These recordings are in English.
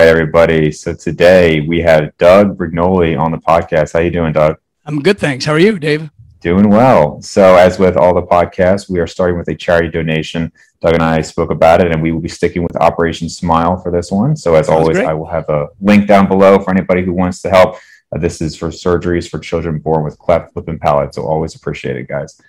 right, everybody. So today we have Doug Brignole on the podcast. How you doing, Doug? I'm good, thanks. How are you, Dave? Doing well. So, as with all the podcasts, we are starting with a charity donation. Doug and I spoke about it, and we will be sticking with Operation Smile for this one. So, as Sounds always, great. I will have a link down below for anybody who wants to help. Uh, this is for surgeries for children born with cleft lip and palate. So, always appreciate it, guys.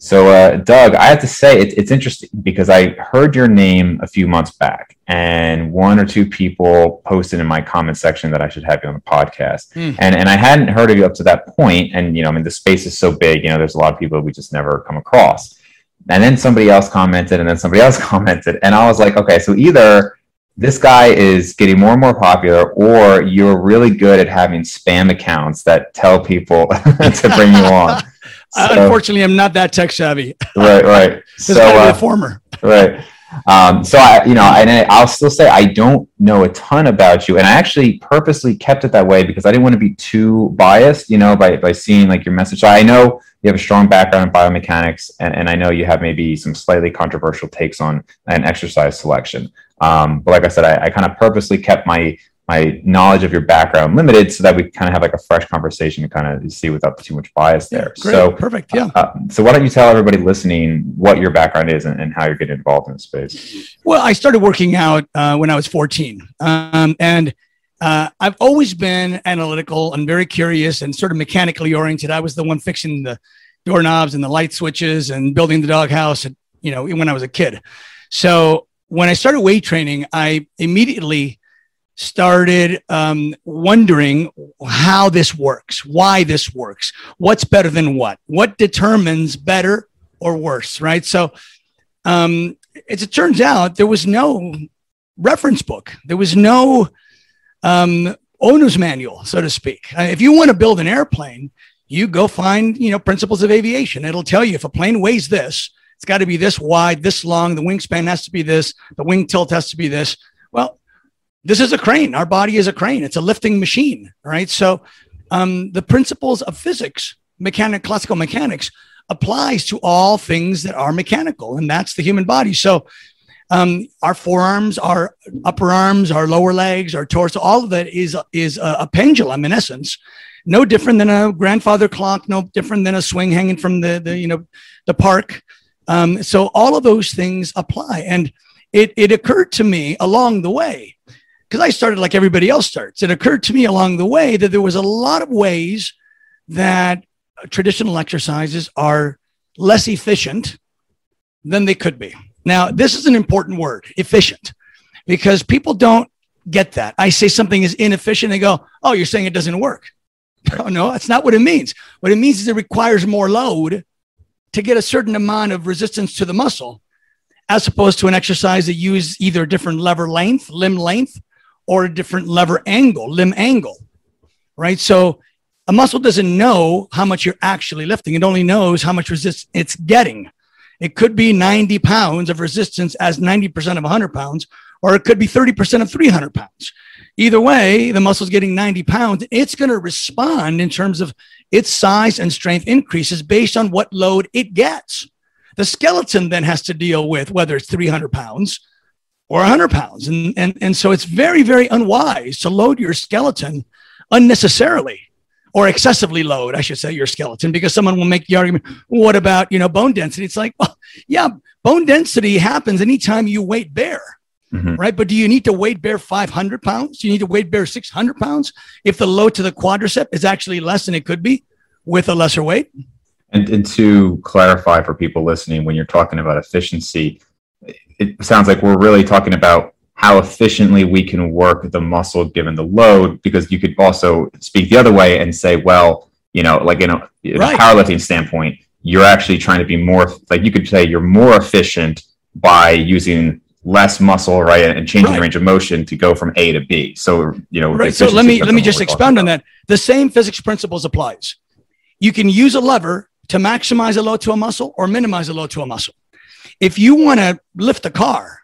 So, uh, Doug, I have to say it, it's interesting because I heard your name a few months back, and one or two people posted in my comment section that I should have you on the podcast, mm. and and I hadn't heard of you up to that point. And you know, I mean, the space is so big. You know, there's a lot of people we just never come across. And then somebody else commented, and then somebody else commented, and I was like, okay, so either this guy is getting more and more popular, or you're really good at having spam accounts that tell people to bring you on. So, Unfortunately, I'm not that tech savvy. Right, right. so, uh, former. Right. Um, so I, you know, and I'll still say I don't know a ton about you, and I actually purposely kept it that way because I didn't want to be too biased, you know, by by seeing like your message. So I know you have a strong background in biomechanics, and, and I know you have maybe some slightly controversial takes on an exercise selection. Um, but like I said, I, I kind of purposely kept my my knowledge of your background limited so that we kind of have like a fresh conversation to kind of see without too much bias there. Yeah, so perfect. Yeah. Uh, so why don't you tell everybody listening what your background is and, and, how you're getting involved in the space? Well, I started working out uh, when I was 14. Um, and uh, I've always been analytical and very curious and sort of mechanically oriented. I was the one fixing the doorknobs and the light switches and building the doghouse, you know, when I was a kid. So when I started weight training, I immediately started um, wondering how this works, why this works, what's better than what, what determines better or worse, right? So, um, as it turns out, there was no reference book, there was no um, owner's manual, so to speak. Uh, if you want to build an airplane, you go find you know principles of aviation. It'll tell you if a plane weighs this, it's got to be this wide, this long. The wingspan has to be this. The wing tilt has to be this. Well, this is a crane. Our body is a crane. It's a lifting machine, right? So um, the principles of physics, mechanic, classical mechanics, applies to all things that are mechanical, and that's the human body. So um, our forearms, our upper arms, our lower legs, our torso, all of that is is a, a, pendulum in essence. No different than a grandfather clock. No different than a swing hanging from the the you know the park. Um, so all of those things apply, and it it occurred to me along the way because I started like everybody else starts. It occurred to me along the way that there was a lot of ways that uh, traditional exercises are less efficient than they could be. Now, this is an important word, efficient, because people don't get that. I say something is inefficient, they go, "Oh, you're saying it doesn't work." No, no, that's not what it means. What it means is it requires more load to get a certain amount of resistance to the muscle, as opposed to an exercise that uses either a different lever length, limb length, or a different lever angle, limb angle, right? So a muscle doesn't know how much you're actually lifting. It only knows how much resistance it's getting. It could be 90 pounds of resistance as 90% of 100 pounds, or it could be 30% of 300 pounds. Either way, the muscle's getting 90 pounds. It's going to respond in terms of its size and strength increases based on what load it gets. The skeleton then has to deal with whether it's 300 pounds or 100 pounds. And, and, and so it's very, very unwise to load your skeleton unnecessarily or excessively load, I should say, your skeleton, because someone will make the argument, what about, you know, bone density? It's like, well, yeah, bone density happens anytime you weight bear. Mm-hmm. Right. But do you need to weight bear 500 pounds? Do you need to weight bear 600 pounds if the load to the quadricep is actually less than it could be with a lesser weight? And, and to clarify for people listening, when you're talking about efficiency, it sounds like we're really talking about how efficiently we can work the muscle given the load because you could also speak the other way and say well you know like in a, in right. a powerlifting standpoint you're actually trying to be more like you could say you're more efficient by using less muscle right and changing right. the range of motion to go from a to b. So you know right. So let me let me just expound on that. The same physics principles applies. You can use a lever to maximize a load to a muscle or minimize a load to a muscle if you want to lift a car,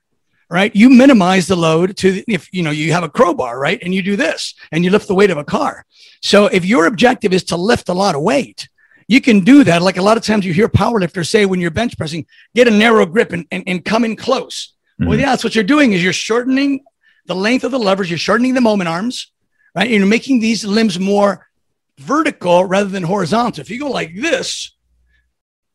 right, you minimize the load to if you know you have a crowbar, right, and you do this and you lift the weight of a car. So if your objective is to lift a lot of weight, you can do that. Like a lot of times you hear powerlifters say when you're bench pressing, get a narrow grip and, and, and come in close. Mm-hmm. Well, yeah, that's what you're doing is you're shortening the length of the levers, you're shortening the moment arms, right? You're making these limbs more vertical rather than horizontal. If you go like this,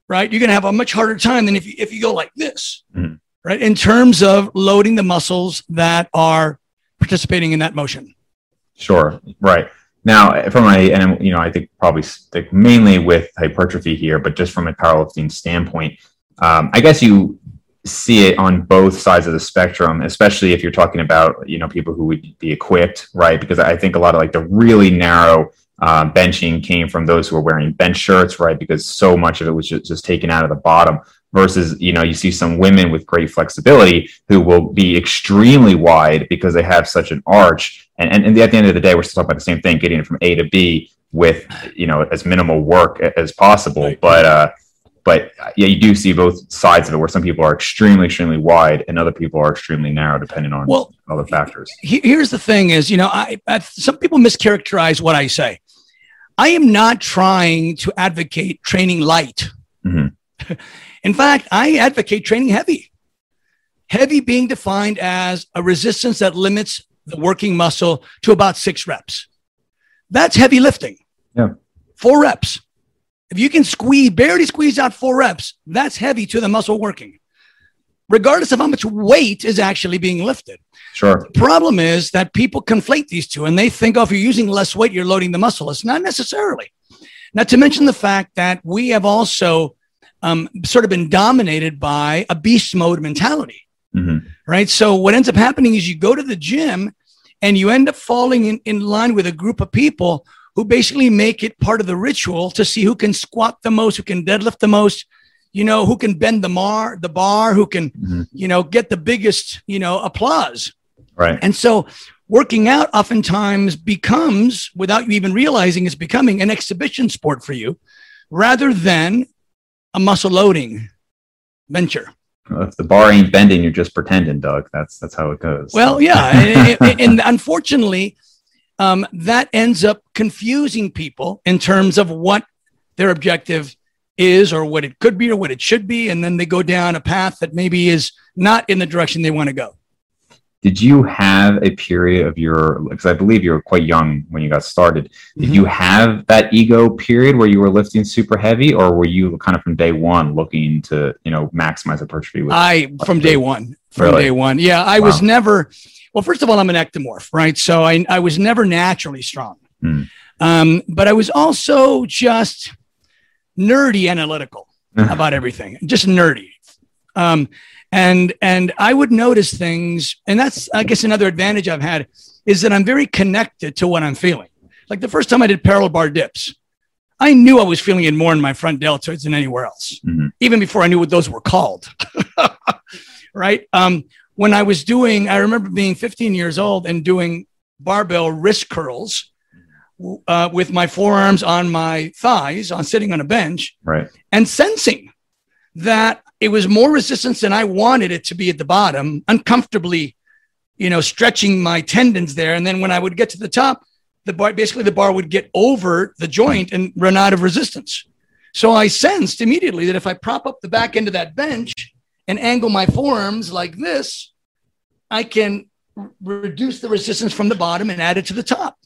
right, you're going to have a much harder time than if you, if you go like this, mm-hmm. right? In terms of loading the muscles that are participating in that motion. Sure. Right. Now, from my, and you know, I think probably stick mainly with hypertrophy here, but just from a powerlifting standpoint, um, I guess you see it on both sides of the spectrum, especially if you're talking about, you know, people who would be equipped, right? Because I think a lot of like the really narrow uh, benching came from those who were wearing bench shirts, right? Because so much of it was just, just taken out of the bottom versus you know you see some women with great flexibility who will be extremely wide because they have such an arch and, and, and at the end of the day we're still talking about the same thing getting it from a to b with you know as minimal work as possible right. but uh but yeah you do see both sides of it where some people are extremely extremely wide and other people are extremely narrow depending on well, other factors here's the thing is you know I, I some people mischaracterize what i say i am not trying to advocate training light mm-hmm. In fact, I advocate training heavy. Heavy being defined as a resistance that limits the working muscle to about six reps. That's heavy lifting. Yeah. Four reps. If you can squeeze, barely squeeze out four reps, that's heavy to the muscle working, regardless of how much weight is actually being lifted. Sure. The problem is that people conflate these two and they think, oh, if you're using less weight, you're loading the muscle. It's not necessarily. Not to mention the fact that we have also um, sort of been dominated by a beast mode mentality. Mm-hmm. Right. So what ends up happening is you go to the gym and you end up falling in, in line with a group of people who basically make it part of the ritual to see who can squat the most, who can deadlift the most, you know, who can bend the bar, the bar, who can, mm-hmm. you know, get the biggest, you know, applause. Right. And so working out oftentimes becomes, without you even realizing, it's becoming an exhibition sport for you rather than a muscle loading venture. Well, if the bar ain't bending, you're just pretending, Doug. That's that's how it goes. Well, yeah, and, and, unfortunately, um, that ends up confusing people in terms of what their objective is, or what it could be, or what it should be, and then they go down a path that maybe is not in the direction they want to go did you have a period of your because i believe you were quite young when you got started did mm-hmm. you have that ego period where you were lifting super heavy or were you kind of from day one looking to you know maximize hypertrophy with i from day one from really? day one yeah i wow. was never well first of all i'm an ectomorph right so i, I was never naturally strong mm. um, but i was also just nerdy analytical about everything just nerdy um, and and I would notice things, and that's I guess another advantage I've had is that I'm very connected to what I'm feeling. Like the first time I did parallel bar dips, I knew I was feeling it more in my front deltoids than anywhere else, mm-hmm. even before I knew what those were called. right? Um, when I was doing, I remember being 15 years old and doing barbell wrist curls uh, with my forearms on my thighs, on sitting on a bench, right, and sensing that it was more resistance than I wanted it to be at the bottom, uncomfortably, you know, stretching my tendons there. And then when I would get to the top, the bar, basically the bar would get over the joint and run out of resistance. So I sensed immediately that if I prop up the back end of that bench and angle my forearms like this, I can r- reduce the resistance from the bottom and add it to the top.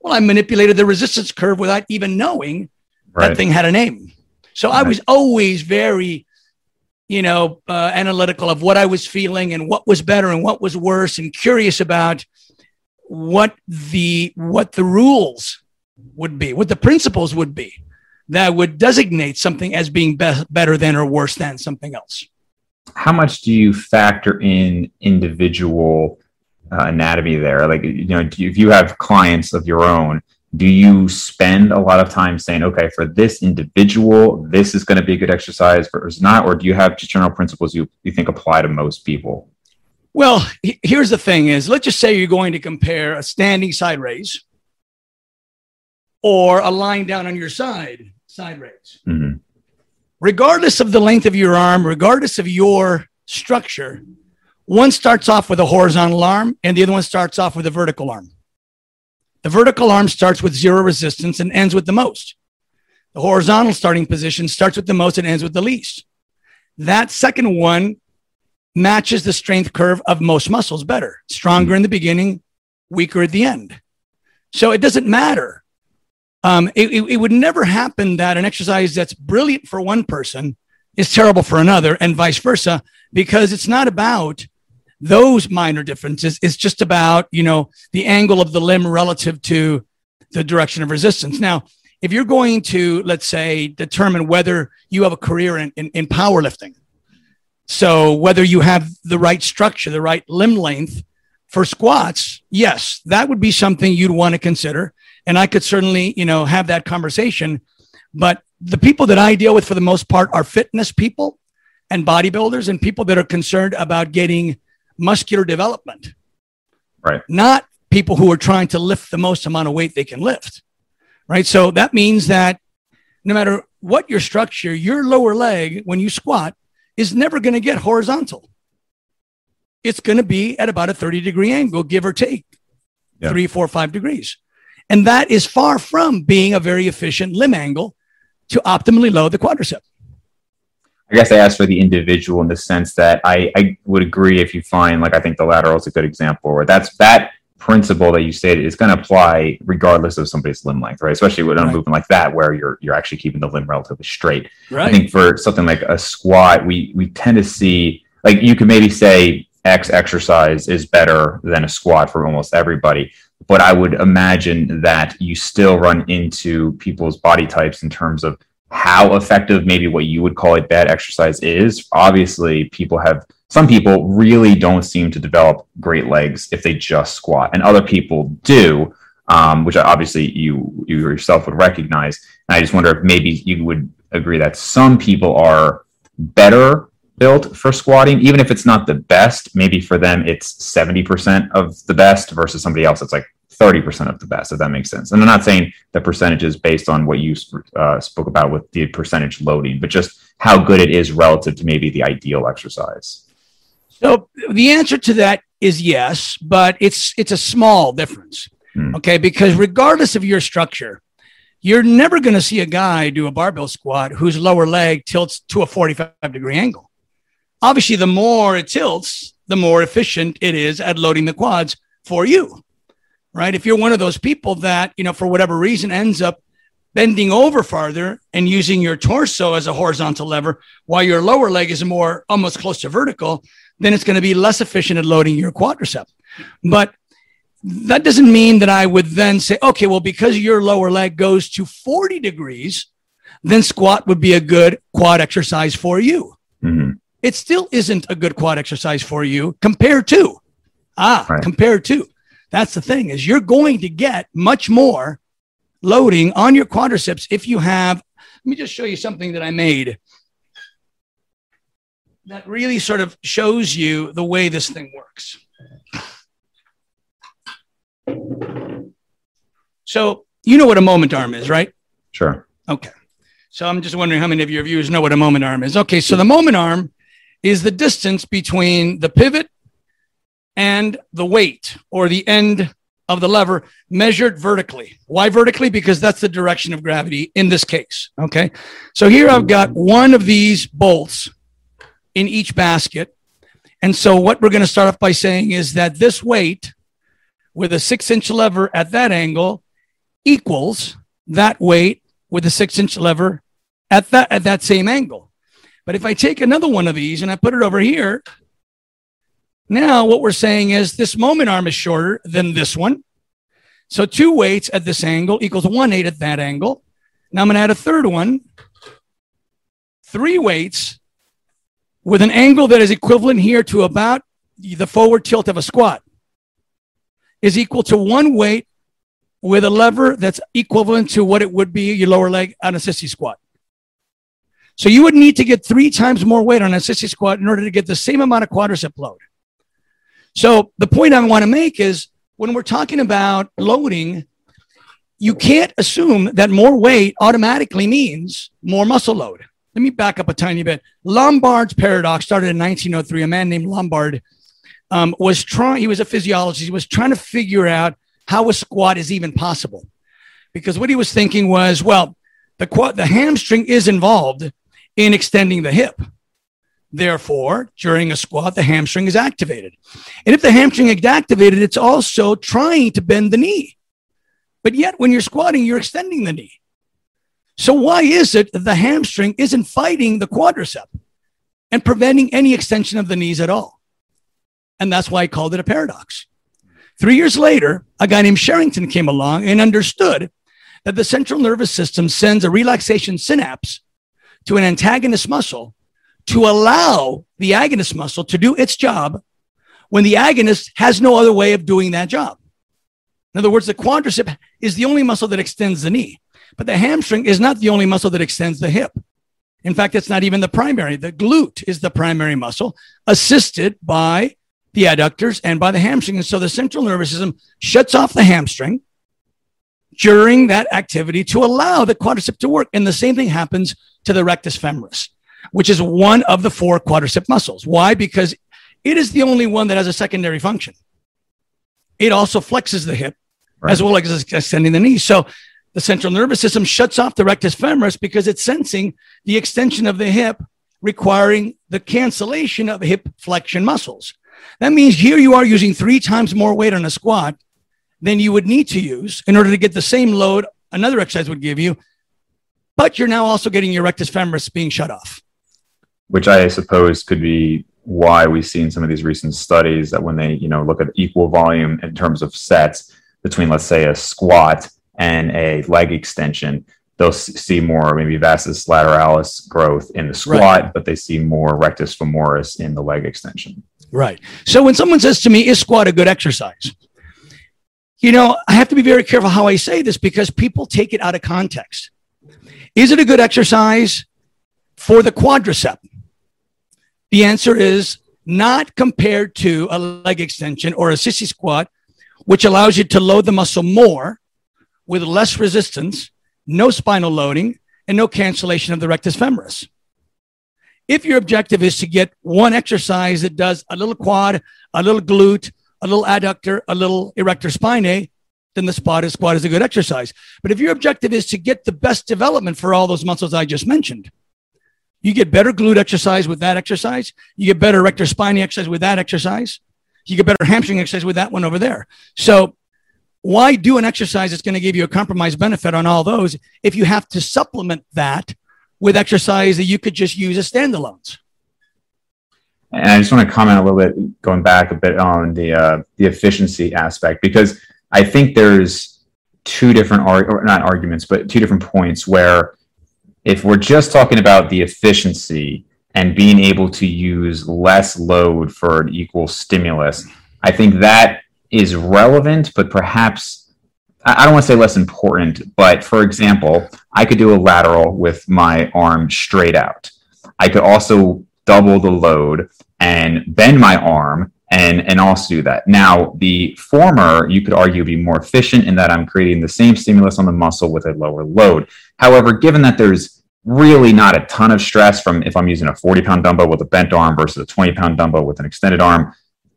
Well, I manipulated the resistance curve without even knowing right. that thing had a name. So right. I was always very you know, uh, analytical of what I was feeling and what was better and what was worse, and curious about what the what the rules would be, what the principles would be that would designate something as being be- better than or worse than something else. How much do you factor in individual uh, anatomy there? Like, you know, if you have clients of your own, do you spend a lot of time saying, okay, for this individual, this is going to be a good exercise versus not? Or do you have just general principles you, you think apply to most people? Well, here's the thing is let's just say you're going to compare a standing side raise or a lying down on your side side raise. Mm-hmm. Regardless of the length of your arm, regardless of your structure, one starts off with a horizontal arm and the other one starts off with a vertical arm. The vertical arm starts with zero resistance and ends with the most. The horizontal starting position starts with the most and ends with the least. That second one matches the strength curve of most muscles better. Stronger in the beginning, weaker at the end. So it doesn't matter. Um, it, it, it would never happen that an exercise that's brilliant for one person is terrible for another, and vice versa, because it's not about those minor differences. It's just about, you know, the angle of the limb relative to the direction of resistance. Now, if you're going to, let's say, determine whether you have a career in, in, in powerlifting, so whether you have the right structure, the right limb length for squats, yes, that would be something you'd want to consider. And I could certainly, you know, have that conversation. But the people that I deal with for the most part are fitness people and bodybuilders and people that are concerned about getting muscular development. Right. Not people who are trying to lift the most amount of weight they can lift. Right. So that means that no matter what your structure, your lower leg, when you squat, is never going to get horizontal. It's going to be at about a 30 degree angle, give or take yeah. three, four, five degrees. And that is far from being a very efficient limb angle to optimally load the quadricep. I guess I asked for the individual in the sense that I, I would agree if you find like I think the lateral is a good example where that's that principle that you stated is going to apply regardless of somebody's limb length, right? Especially with right. a movement like that where you're you're actually keeping the limb relatively straight. Right. I think for something like a squat, we we tend to see like you could maybe say X exercise is better than a squat for almost everybody. But I would imagine that you still run into people's body types in terms of how effective maybe what you would call a bad exercise is. Obviously, people have some people really don't seem to develop great legs if they just squat, and other people do, um, which obviously you you yourself would recognize. And I just wonder if maybe you would agree that some people are better built for squatting, even if it's not the best. Maybe for them it's seventy percent of the best versus somebody else that's like 30% of the best, if that makes sense. And I'm not saying the percentages based on what you uh, spoke about with the percentage loading, but just how good it is relative to maybe the ideal exercise. So the answer to that is yes, but it's it's a small difference. Hmm. Okay, because regardless of your structure, you're never going to see a guy do a barbell squat whose lower leg tilts to a 45 degree angle. Obviously, the more it tilts, the more efficient it is at loading the quads for you right? If you're one of those people that, you know, for whatever reason ends up bending over farther and using your torso as a horizontal lever while your lower leg is more almost close to vertical, then it's going to be less efficient at loading your quadricep. But that doesn't mean that I would then say, okay, well, because your lower leg goes to 40 degrees, then squat would be a good quad exercise for you. Mm-hmm. It still isn't a good quad exercise for you compared to, ah, right. compared to. That's the thing is you're going to get much more loading on your quadriceps if you have. Let me just show you something that I made that really sort of shows you the way this thing works. So you know what a moment arm is, right? Sure. Okay. So I'm just wondering how many of your viewers know what a moment arm is. Okay, so the moment arm is the distance between the pivot and the weight or the end of the lever measured vertically. Why vertically? Because that's the direction of gravity in this case. Okay. So here I've got one of these bolts in each basket. And so what we're going to start off by saying is that this weight with a six inch lever at that angle equals that weight with a six inch lever at that, at that same angle. But if I take another one of these and I put it over here, now, what we're saying is this moment arm is shorter than this one. So two weights at this angle equals one eight at that angle. Now I'm going to add a third one. Three weights with an angle that is equivalent here to about the forward tilt of a squat is equal to one weight with a lever that's equivalent to what it would be your lower leg on a sissy squat. So you would need to get three times more weight on a sissy squat in order to get the same amount of quadricep load. So the point I want to make is when we're talking about loading, you can't assume that more weight automatically means more muscle load. Let me back up a tiny bit. Lombard's paradox started in 1903. A man named Lombard um, was trying, he was a physiologist, he was trying to figure out how a squat is even possible. Because what he was thinking was, well, the quad, the hamstring is involved in extending the hip. Therefore, during a squat, the hamstring is activated. And if the hamstring is activated, it's also trying to bend the knee. But yet, when you're squatting, you're extending the knee. So, why is it that the hamstring isn't fighting the quadricep and preventing any extension of the knees at all? And that's why I called it a paradox. Three years later, a guy named Sherrington came along and understood that the central nervous system sends a relaxation synapse to an antagonist muscle to allow the agonist muscle to do its job when the agonist has no other way of doing that job. In other words, the quadricep is the only muscle that extends the knee, but the hamstring is not the only muscle that extends the hip. In fact, it's not even the primary. The glute is the primary muscle, assisted by the adductors and by the hamstring. And so the central nervous system shuts off the hamstring during that activity to allow the quadricep to work. And the same thing happens to the rectus femoris which is one of the four quadricep muscles. Why? Because it is the only one that has a secondary function. It also flexes the hip right. as well as extending the knee. So the central nervous system shuts off the rectus femoris because it's sensing the extension of the hip requiring the cancellation of hip flexion muscles. That means here you are using three times more weight on a squat than you would need to use in order to get the same load another exercise would give you, but you're now also getting your rectus femoris being shut off which I suppose could be why we've seen some of these recent studies that when they you know look at equal volume in terms of sets between let's say a squat and a leg extension they'll see more maybe vastus lateralis growth in the squat right. but they see more rectus femoris in the leg extension. Right. So when someone says to me is squat a good exercise? You know i have to be very careful how i say this because people take it out of context. Is it a good exercise for the quadricep the answer is not compared to a leg extension or a sissy squat, which allows you to load the muscle more with less resistance, no spinal loading, and no cancellation of the rectus femoris. If your objective is to get one exercise that does a little quad, a little glute, a little adductor, a little erector spinae, then the spot is squat is a good exercise. But if your objective is to get the best development for all those muscles I just mentioned, you get better glute exercise with that exercise. You get better erector spinae exercise with that exercise. You get better hamstring exercise with that one over there. So why do an exercise that's going to give you a compromised benefit on all those if you have to supplement that with exercise that you could just use as standalones? And I just want to comment a little bit, going back a bit on the uh, the efficiency aspect, because I think there's two different or not arguments, but two different points where if we're just talking about the efficiency and being able to use less load for an equal stimulus, I think that is relevant, but perhaps I don't want to say less important. But for example, I could do a lateral with my arm straight out. I could also double the load and bend my arm and and also do that. Now, the former, you could argue, be more efficient in that I'm creating the same stimulus on the muscle with a lower load. However, given that there's really not a ton of stress from if I'm using a 40 pound dumbbell with a bent arm versus a 20 pound dumbbell with an extended arm,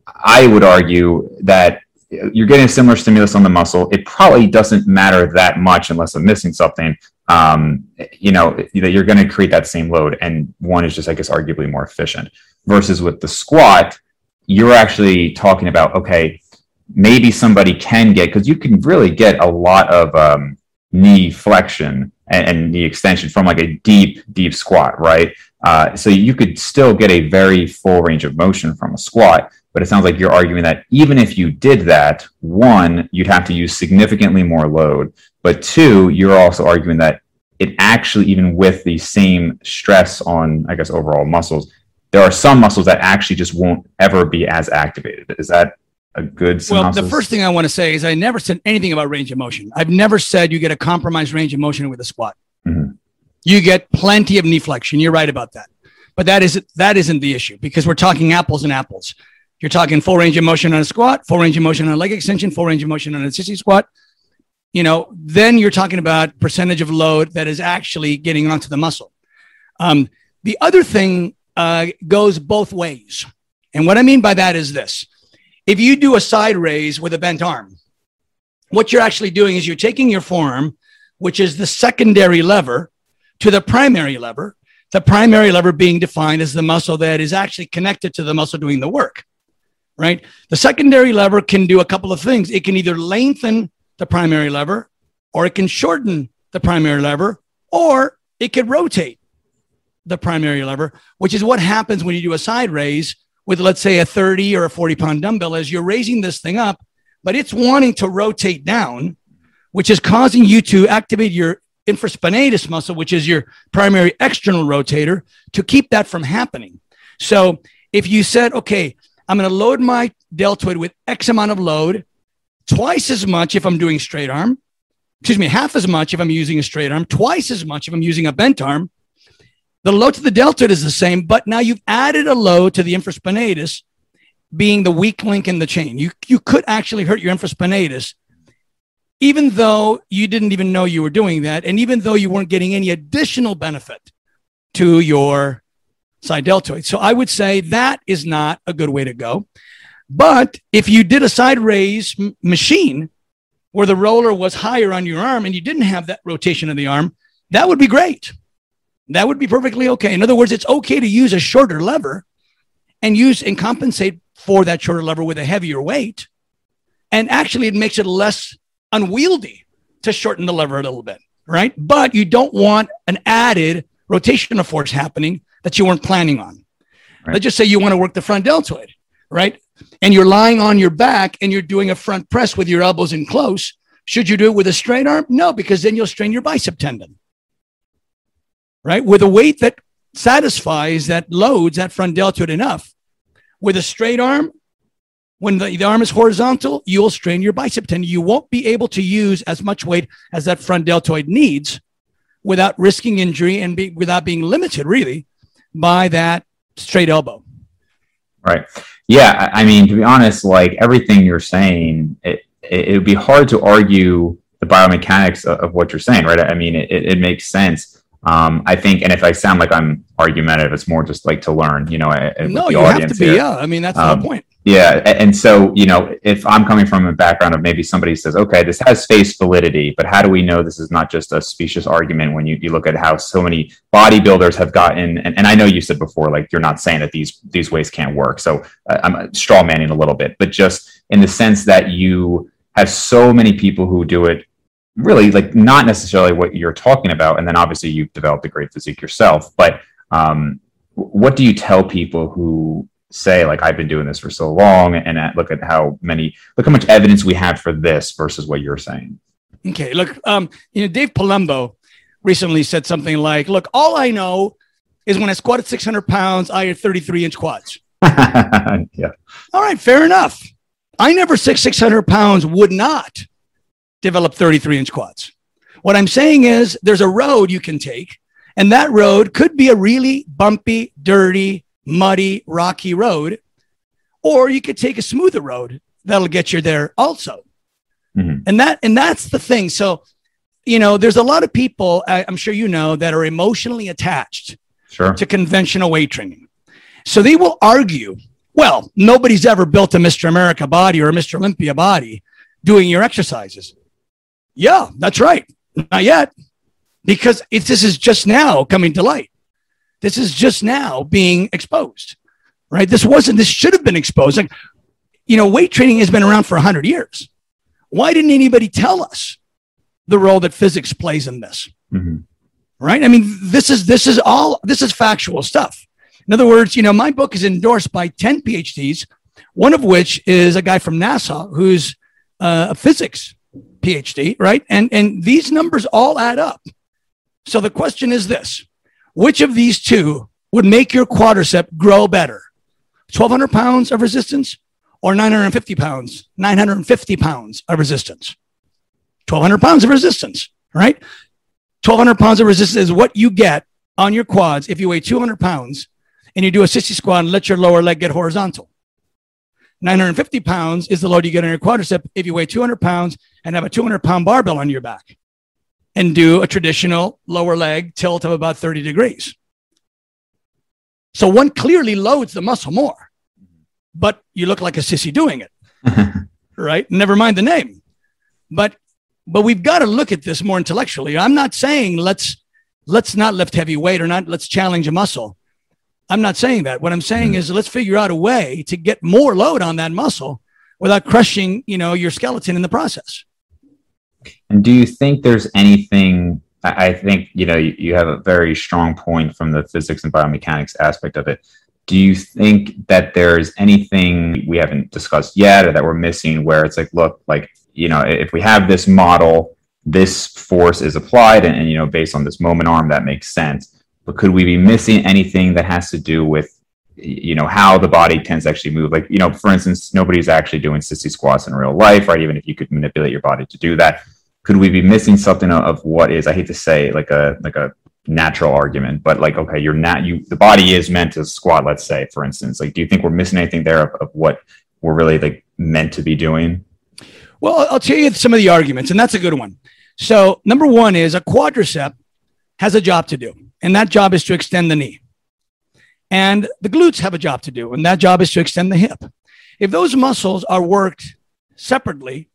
I would argue that you're getting a similar stimulus on the muscle. It probably doesn't matter that much unless I'm missing something. Um, you know that you're going to create that same load, and one is just, I guess, arguably more efficient. Versus with the squat, you're actually talking about okay, maybe somebody can get because you can really get a lot of um, knee flexion and, and, knee extension from like a deep, deep squat, right? Uh, so you could still get a very full range of motion from a squat. But it sounds like you're arguing that even if you did that, one, you'd have to use significantly more load. But two, you're also arguing that it actually, even with the same stress on, I guess, overall muscles, there are some muscles that actually just won't ever be as activated. Is that a good synopsis? Well, the first thing I want to say is I never said anything about range of motion. I've never said you get a compromised range of motion with a squat. Mm-hmm. You get plenty of knee flexion. You're right about that. But that isn't that isn't the issue because we're talking apples and apples. You're talking full range of motion on a squat, full range of motion on a leg extension, full range of motion on a sissy squat. You know, then you're talking about percentage of load that is actually getting onto the muscle. Um, the other thing uh, goes both ways. And what I mean by that is this if you do a side raise with a bent arm, what you're actually doing is you're taking your forearm, which is the secondary lever, to the primary lever. The primary lever being defined as the muscle that is actually connected to the muscle doing the work, right? The secondary lever can do a couple of things. It can either lengthen the primary lever, or it can shorten the primary lever, or it could rotate the primary lever, which is what happens when you do a side raise with, let's say, a 30 or a 40 pound dumbbell, as you're raising this thing up, but it's wanting to rotate down, which is causing you to activate your infraspinatus muscle, which is your primary external rotator, to keep that from happening. So if you said, okay, I'm going to load my deltoid with X amount of load, twice as much if I'm doing straight arm, excuse me, half as much if I'm using a straight arm, twice as much if I'm using a bent arm. The load to the deltoid is the same, but now you've added a load to the infraspinatus being the weak link in the chain. You, you could actually hurt your infraspinatus even though you didn't even know you were doing that, and even though you weren't getting any additional benefit to your side deltoid. So I would say that is not a good way to go. But if you did a side raise m- machine where the roller was higher on your arm and you didn't have that rotation of the arm, that would be great. That would be perfectly okay. In other words, it's okay to use a shorter lever and use and compensate for that shorter lever with a heavier weight. And actually, it makes it less unwieldy to shorten the lever a little bit, right? But you don't want an added rotational force happening that you weren't planning on. Right. Let's just say you want to work the front deltoid, right? And you're lying on your back and you're doing a front press with your elbows in close. Should you do it with a straight arm? No, because then you'll strain your bicep tendon, right? With a weight that satisfies, that loads that front deltoid enough. With a straight arm, when the, the arm is horizontal, you'll strain your bicep tendon. You won't be able to use as much weight as that front deltoid needs without risking injury and be, without being limited really by that straight elbow. Right. Yeah. I mean, to be honest, like everything you're saying, it, it would be hard to argue the biomechanics of, of what you're saying, right? I mean, it, it makes sense. Um, I think, and if I sound like I'm argumentative, it's more just like to learn, you know. No, you have to be. Here. Yeah, I mean that's um, the point. Yeah, and so you know, if I'm coming from a background of maybe somebody says, okay, this has face validity, but how do we know this is not just a specious argument when you, you look at how so many bodybuilders have gotten? And, and I know you said before, like you're not saying that these these ways can't work, so uh, I'm straw manning a little bit, but just in the sense that you have so many people who do it really like not necessarily what you're talking about and then obviously you've developed a great physique yourself but um, what do you tell people who say like i've been doing this for so long and look at how many look how much evidence we have for this versus what you're saying? Okay look um, you know dave palumbo recently said something like look all i know is when i squatted 600 pounds i had 33 inch quads. Yeah. All right fair enough. I never six 600 pounds would not develop 33 inch quads. What I'm saying is there's a road you can take, and that road could be a really bumpy, dirty, muddy, rocky road, or you could take a smoother road that'll get you there also. Mm-hmm. And that and that's the thing. So, you know, there's a lot of people I'm sure you know that are emotionally attached sure. to conventional weight training. So they will argue, well, nobody's ever built a Mr. America body or a Mr. Olympia body doing your exercises. Yeah, that's right. Not yet, because it's, this is just now coming to light. This is just now being exposed, right? This wasn't, this should have been exposed. Like, you know, weight training has been around for 100 years. Why didn't anybody tell us the role that physics plays in this? Mm-hmm. Right? I mean, this is this is all this is factual stuff. In other words, you know, my book is endorsed by 10 PhDs, one of which is a guy from NASA who's uh, a physics PhD, right? And and these numbers all add up. So the question is this: which of these two would make your quadricep grow better? 1,200 pounds of resistance or 950 pounds, 950 pounds of resistance? 1,200 pounds of resistance, right? 1,200 pounds of resistance is what you get on your quads if you weigh 200 pounds and you do a sissy squat and let your lower leg get horizontal. 950 pounds is the load you get on your quadricep if you weigh 200 pounds and have a 200 pound barbell on your back and do a traditional lower leg tilt of about 30 degrees. So one clearly loads the muscle more, but you look like a sissy doing it, right? Never mind the name. But but we've got to look at this more intellectually. I'm not saying let's let's not lift heavy weight or not let's challenge a muscle. I'm not saying that. What I'm saying mm. is let's figure out a way to get more load on that muscle without crushing, you know, your skeleton in the process. And do you think there's anything I think you know you have a very strong point from the physics and biomechanics aspect of it. Do you think that there's anything we haven't discussed yet or that we're missing where it's like, look, like, you know, if we have this model, this force is applied and, and you know, based on this moment arm, that makes sense. But could we be missing anything that has to do with you know how the body tends to actually move like you know for instance nobody's actually doing sissy squats in real life right even if you could manipulate your body to do that could we be missing something of what is i hate to say like a like a natural argument but like okay you're not you the body is meant to squat let's say for instance. Like do you think we're missing anything there of, of what we're really like meant to be doing? Well i'll tell you some of the arguments and that's a good one. So number one is a quadricep has a job to do and that job is to extend the knee. And the glutes have a job to do and that job is to extend the hip. If those muscles are worked separately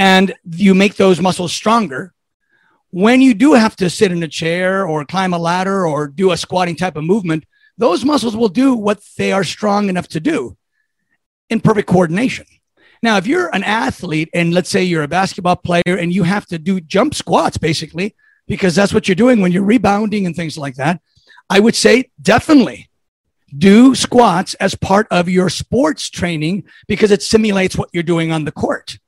and you make those muscles stronger. When you do have to sit in a chair or climb a ladder or do a squatting type of movement, those muscles will do what they are strong enough to do in perfect coordination. Now, if you're an athlete and let's say you're a basketball player and you have to do jump squats basically, because that's what you're doing when you're rebounding and things like that, I would say definitely do squats as part of your sports training because it simulates what you're doing on the court.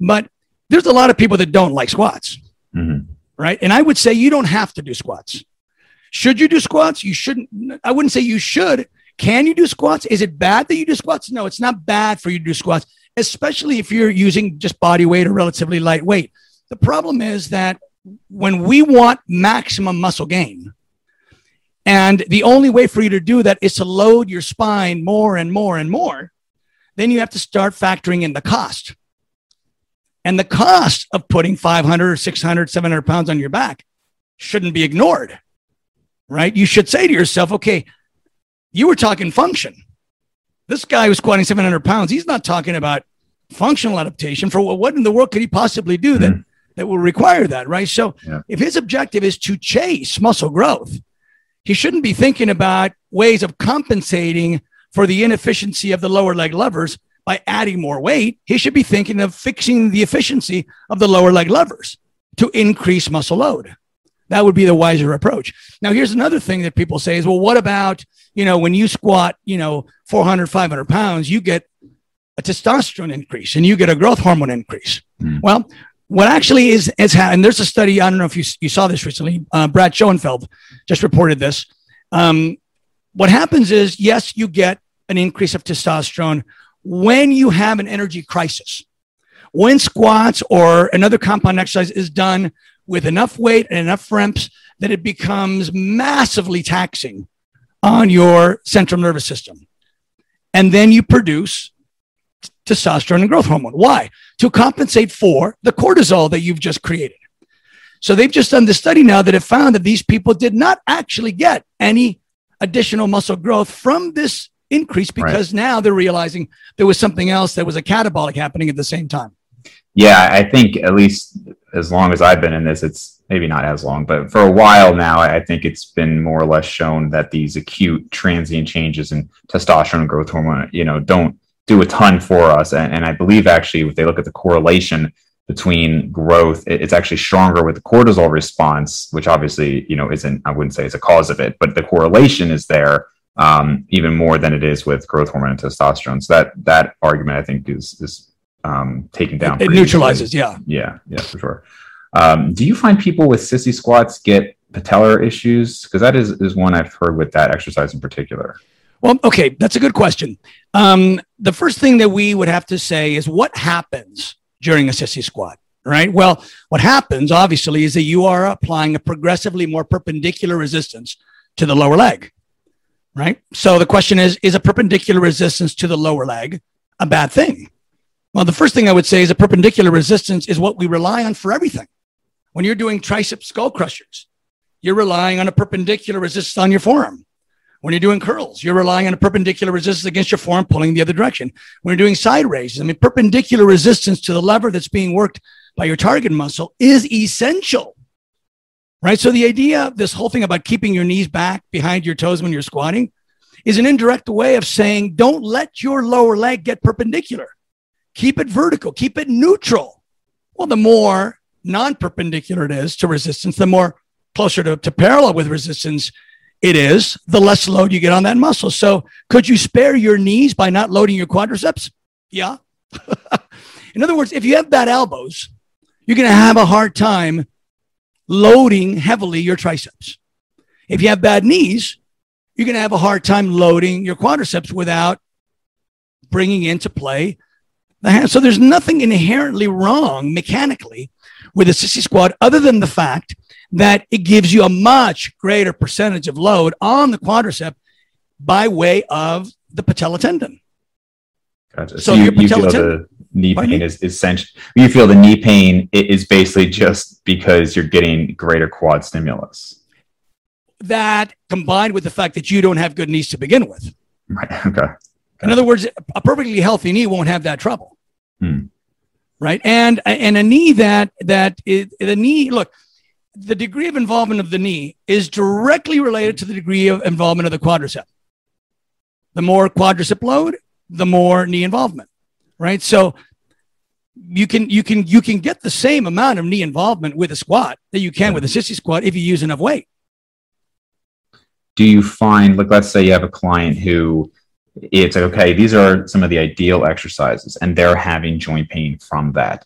But there's a lot of people that don't like squats, mm-hmm. right? And I would say you don't have to do squats. Should you do squats? You shouldn't. I wouldn't say you should. Can you do squats? Is it bad that you do squats? No, it's not bad for you to do squats, especially if you're using just body weight or relatively light weight. The problem is that when we want maximum muscle gain, and the only way for you to do that is to load your spine more and more and more, then you have to start factoring in the cost. And the cost of putting 500 600, 700 pounds on your back shouldn't be ignored, right? You should say to yourself, okay, you were talking function. This guy was squatting 700 pounds, he's not talking about functional adaptation. For what in the world could he possibly do that, mm-hmm. that will require that, right? So yeah. if his objective is to chase muscle growth, he shouldn't be thinking about ways of compensating for the inefficiency of the lower leg levers by adding more weight, he should be thinking of fixing the efficiency of the lower leg levers to increase muscle load. That would be the wiser approach. Now, here's another thing that people say is, well, what about, you know, when you squat, you know, 400, 500 pounds, you get a testosterone increase and you get a growth hormone increase. Mm. Well, what actually is, is and there's a study, I don't know if you, you saw this recently, uh, Brad Schoenfeld just reported this. Um, what happens is, yes, you get an increase of testosterone when you have an energy crisis. When squats or another compound exercise is done with enough weight and enough reps that it becomes massively taxing on your central nervous system. And then you produce testosterone and growth hormone. Why? To compensate for the cortisol that you've just created. So they've just done this study now that have found that these people did not actually get any additional muscle growth from this increase because right. now they're realizing there was something else that was a catabolic happening at the same time. Yeah, I think at least as long as I've been in this, it's maybe not as long, but for a while now, I think it's been more or less shown that these acute transient changes in testosterone and growth hormone, you know, don't do a ton for us. And, and I believe actually, if they look at the correlation between growth, it's actually stronger with the cortisol response, which obviously, you know, isn't, I wouldn't say is a cause of it, but the correlation is there um, even more than it is with growth hormone and testosterone. So that that argument I think is is um, taken down. It, neutralizes, easily. yeah, yeah, yeah, for sure. Um, do you find people with sissy squats get patellar issues? Because that is is one I've heard with that exercise in particular. Well, okay, that's a good question. Um, the first thing that we would have to say is what happens during a sissy squat, right? Well, what happens obviously is that you are applying a progressively more perpendicular resistance to the lower leg right? So the question is is a perpendicular resistance to the lower leg a bad thing? Well, the first thing I would say is a perpendicular resistance is what we rely on for everything. When you're doing tricep skull crushers, you're relying on a perpendicular resistance on your forearm. When you're doing curls, you're relying on a perpendicular resistance against your forearm pulling the other direction. When you're doing side raises, I mean, perpendicular resistance to the lever that's being worked by your target muscle is essential right? So the idea this whole thing about keeping your knees back behind your toes when you're squatting is an indirect way of saying don't let your lower leg get perpendicular. Keep it vertical, keep it neutral. Well, the more non perpendicular it is to resistance, the more closer to, to parallel with resistance it is, the less load you get on that muscle. So, could you spare your knees by not loading your quadriceps? Yeah. In other words, if you have bad elbows, you're going to have a hard time loading heavily your triceps. If you have bad knees, you're going to have a hard time loading your quadriceps without bringing into play the hand. So there's nothing inherently wrong mechanically with a sissy squat other than the fact that it gives you a much greater percentage of load on the quadricep by way of the patella tendon. Gotcha. So, so you, you feel tendon, knee pain is essential. You feel the knee pain is basically just because you're getting greater quad stimulus. That combined with the fact that you don't have good knees to begin with. Right. Okay. In other words, a perfectly healthy knee won't have that trouble. Hmm. Right. And and a knee that that is, the knee, look, the degree of involvement of the knee is directly related to the degree of involvement of the quadricep. The more quadricep load, the more knee involvement. Right. So you can you can you can get the same amount of knee involvement with a squat that you can with a sissy squat if you use enough weight. Do you find like let's say you have a client who it's like, okay, these are some of the ideal exercises, and they're having joint pain from that.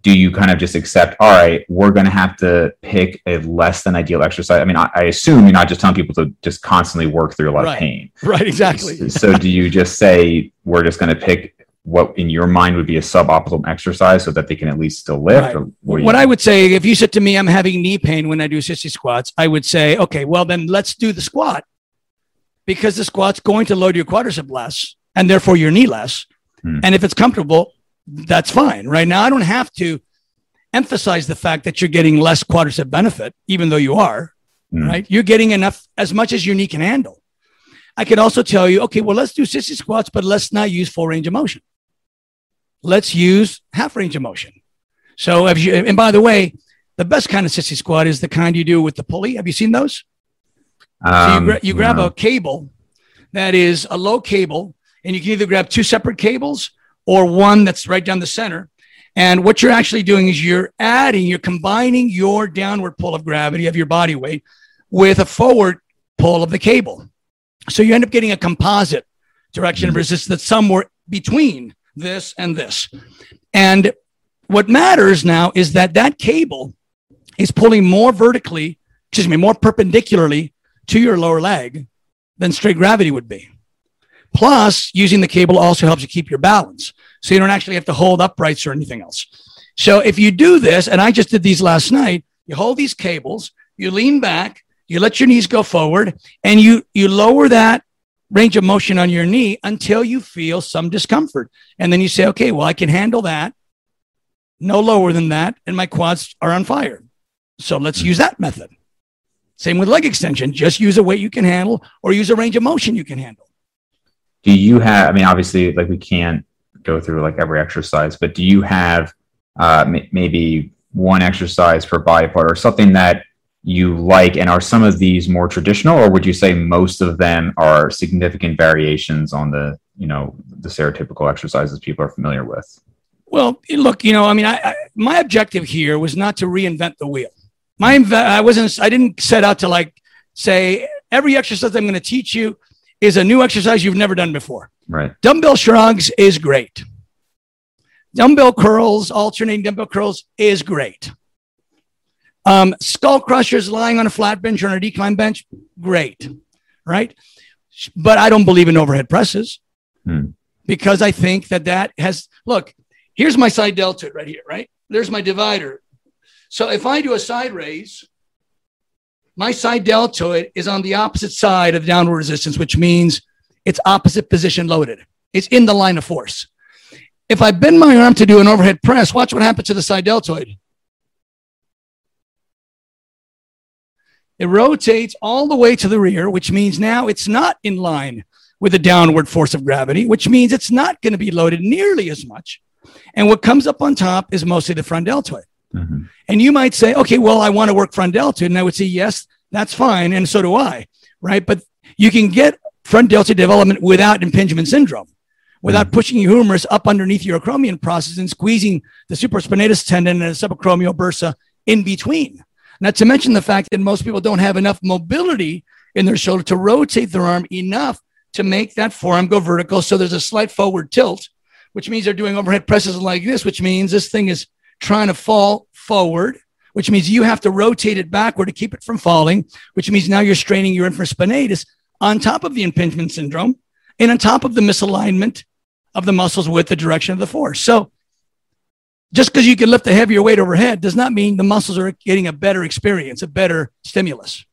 Do you kind of just accept, all right, we're going to have to pick a less than ideal exercise? I mean, I, I, assume you're not just telling people to just constantly work through a lot right. of pain. Right, exactly. so, so do you just say, we're just going to pick what in your mind would be a suboptimal exercise so that they can at least still lift? Right. what, what I would say, if you said to me, I'm having knee pain when I do sissy squats, I would say, okay, well, then let's do the squat because the squat's going to load your quadricep less and therefore your knee less. Hmm. And if it's comfortable, that's fine. Right now, I don't have to emphasize the fact that you're getting less quadricep benefit, even though you are, hmm. right? You're getting enough as much as your knee can handle. I can also tell you, okay, well, let's do sissy squats, but let's not use full range of motion. Let's use half range of motion. So, if you, and by the way, the best kind of sissy squat is the kind you do with the pulley. Have you seen those? Um, so you, um, gra- you grab no. a cable that is a low cable, and you can either grab two separate cables or one that's right down the center. And what you're actually doing is you're adding, you're combining your downward pull of gravity of your body weight with a forward pull of the cable. So you end up getting a composite direction of resistance that's somewhere between this and this. And what matters now is that that cable is pulling more vertically, excuse me, more perpendicularly to your lower leg than straight gravity would be. Plus, using the cable also helps you keep your balance. So you don't actually have to hold uprights or anything else. So if you do this, and I just did these last night, you hold these cables, you lean back, you let your knees go forward, and you, you lower that range of motion on your knee until you feel some discomfort. And then you say, okay, well, I can handle that. No lower than that. And my quads are on fire. So let's use that method. Same with leg extension. Just use a weight you can handle or use a range of motion you can handle. Do you have, I mean, obviously, like we can't go through like every exercise, but do you have uh, m- maybe one exercise per body part or something that you like? And are some of these more traditional, or would you say most of them are significant variations on the, you know, the stereotypical exercises people are familiar with? Well, look, you know, I mean, I, I, my objective here was not to reinvent the wheel my I wasn't I didn't set out to like say every exercise I'm going to teach you is a new exercise you've never done before. Right. Dumbbell shrugs is great. Dumbbell curls, alternating dumbbell curls is great. Um, skull crushers lying on a flat bench or on a decline bench, great. Right. But I don't believe in overhead presses hmm. because I think that that has, look, here's my side deltoid right here, right? There's my divider. So if I do a side raise, my side deltoid is on the opposite side of the downward resistance, which means it's opposite position loaded. It's in the line of force. If I bend my arm to do an overhead press, watch what happens to the side deltoid. It rotates all the way to the rear, which means now it's not in line with the downward force of gravity, which means it's not going to be loaded nearly as much. And what comes up on top is mostly the front deltoid. Mm-hmm. And you might say, okay, well, I want to work front deltoid. And I would say, yes, that's fine. And so do I. Right. But you can get front deltoid development without impingement syndrome, without mm-hmm. pushing your humerus up underneath your acromion process and squeezing the supraspinatus tendon and the subacromial bursa in between. Not to mention the fact that most people don't have enough mobility in their shoulder to rotate their arm enough to make that forearm go vertical. So there's a slight forward tilt, which means they're doing overhead presses like this, which means this thing is trying to fall forward, which means you have to rotate it backward to keep it from falling, which means now you're straining your infraspinatus on top of the impingement syndrome and on top of the misalignment of the muscles with the direction of the force. So just because you can lift a heavier weight overhead does not mean the muscles are getting a better experience, a better stimulus.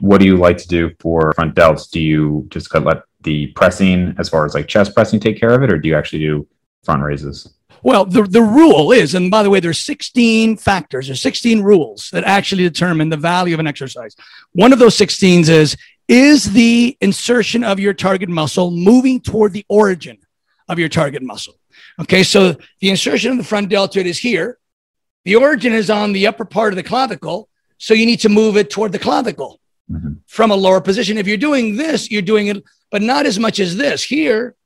What do you like to do for front delts? Do you just let the pressing, as far as like chest pressing, take care of it, or do you actually do front raises? Well, the, the rule is, and by the way, there's 16 factors, there's 16 rules that actually determine the value of an exercise. One of those 16s is, is the insertion of your target muscle moving toward the origin of your target muscle? Okay, so the insertion of the front deltoid is here. The origin is on the upper part of the clavicle, so you need to move it toward the clavicle mm-hmm. from a lower position. If you're doing this, you're doing it, but not as much as this. Here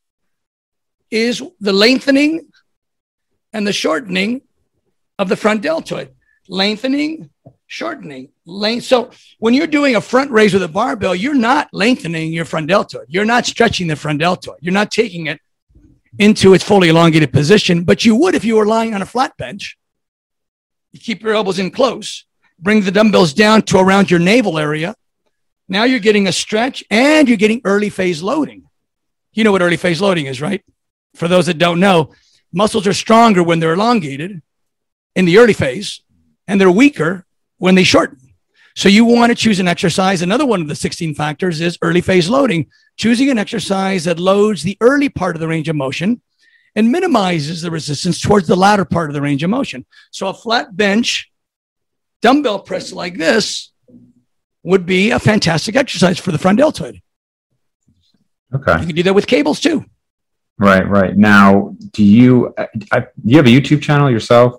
is the lengthening and the shortening of the front deltoid. Lengthening, shortening, length. So when you're doing a front raise with a barbell, you're not lengthening your front deltoid. You're not stretching the front deltoid. You're not taking it into its fully elongated position, but you would if you were lying on a flat bench. You keep your elbows in close, bring the dumbbells down to around your navel area. Now you're getting a stretch and you're getting early phase loading. You know what early phase loading is, right? For those that don't know, muscles are stronger when they're elongated in the early phase, and they're weaker when they shorten. So you want to choose an exercise. Another one of the 16 factors is early phase loading, choosing an exercise that loads the early part of the range of motion and minimizes the resistance towards the latter part of the range of motion. So a flat bench dumbbell press like this would be a fantastic exercise for the front deltoid. Okay. You can do that with cables too. Right, right. Now, do you uh, I, do you have a YouTube channel yourself?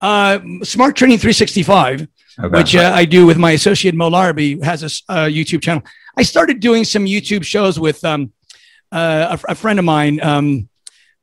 Uh, Smart Training 365 okay. which uh, I do with my associate Mo Larrabee, has a uh, YouTube channel. I started doing some YouTube shows with um, uh, a, a, friend of mine, um,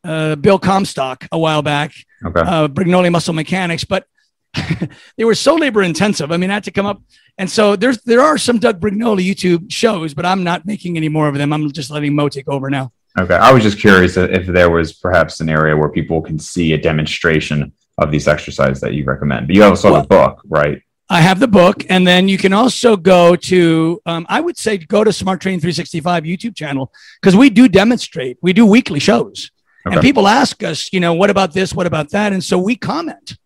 uh, Bill Comstock, a while back, okay. Uh, Brignole Muscle Mechanics, but they were so labor intensive. I mean, I had to come up. And so there's there are some Doug Brignole YouTube shows, but I'm not making any more of them. I'm just letting Mo take over now. Okay. I was just curious if there was perhaps an area where people can see a demonstration of these exercises that you recommend. But you also well, have a book, right? I have the book, and then you can also go to. Um, I would say go to Smart Training 365 YouTube channel because we do demonstrate. We do weekly shows, okay. and people ask us, you know, what about this? What about that? And so we comment.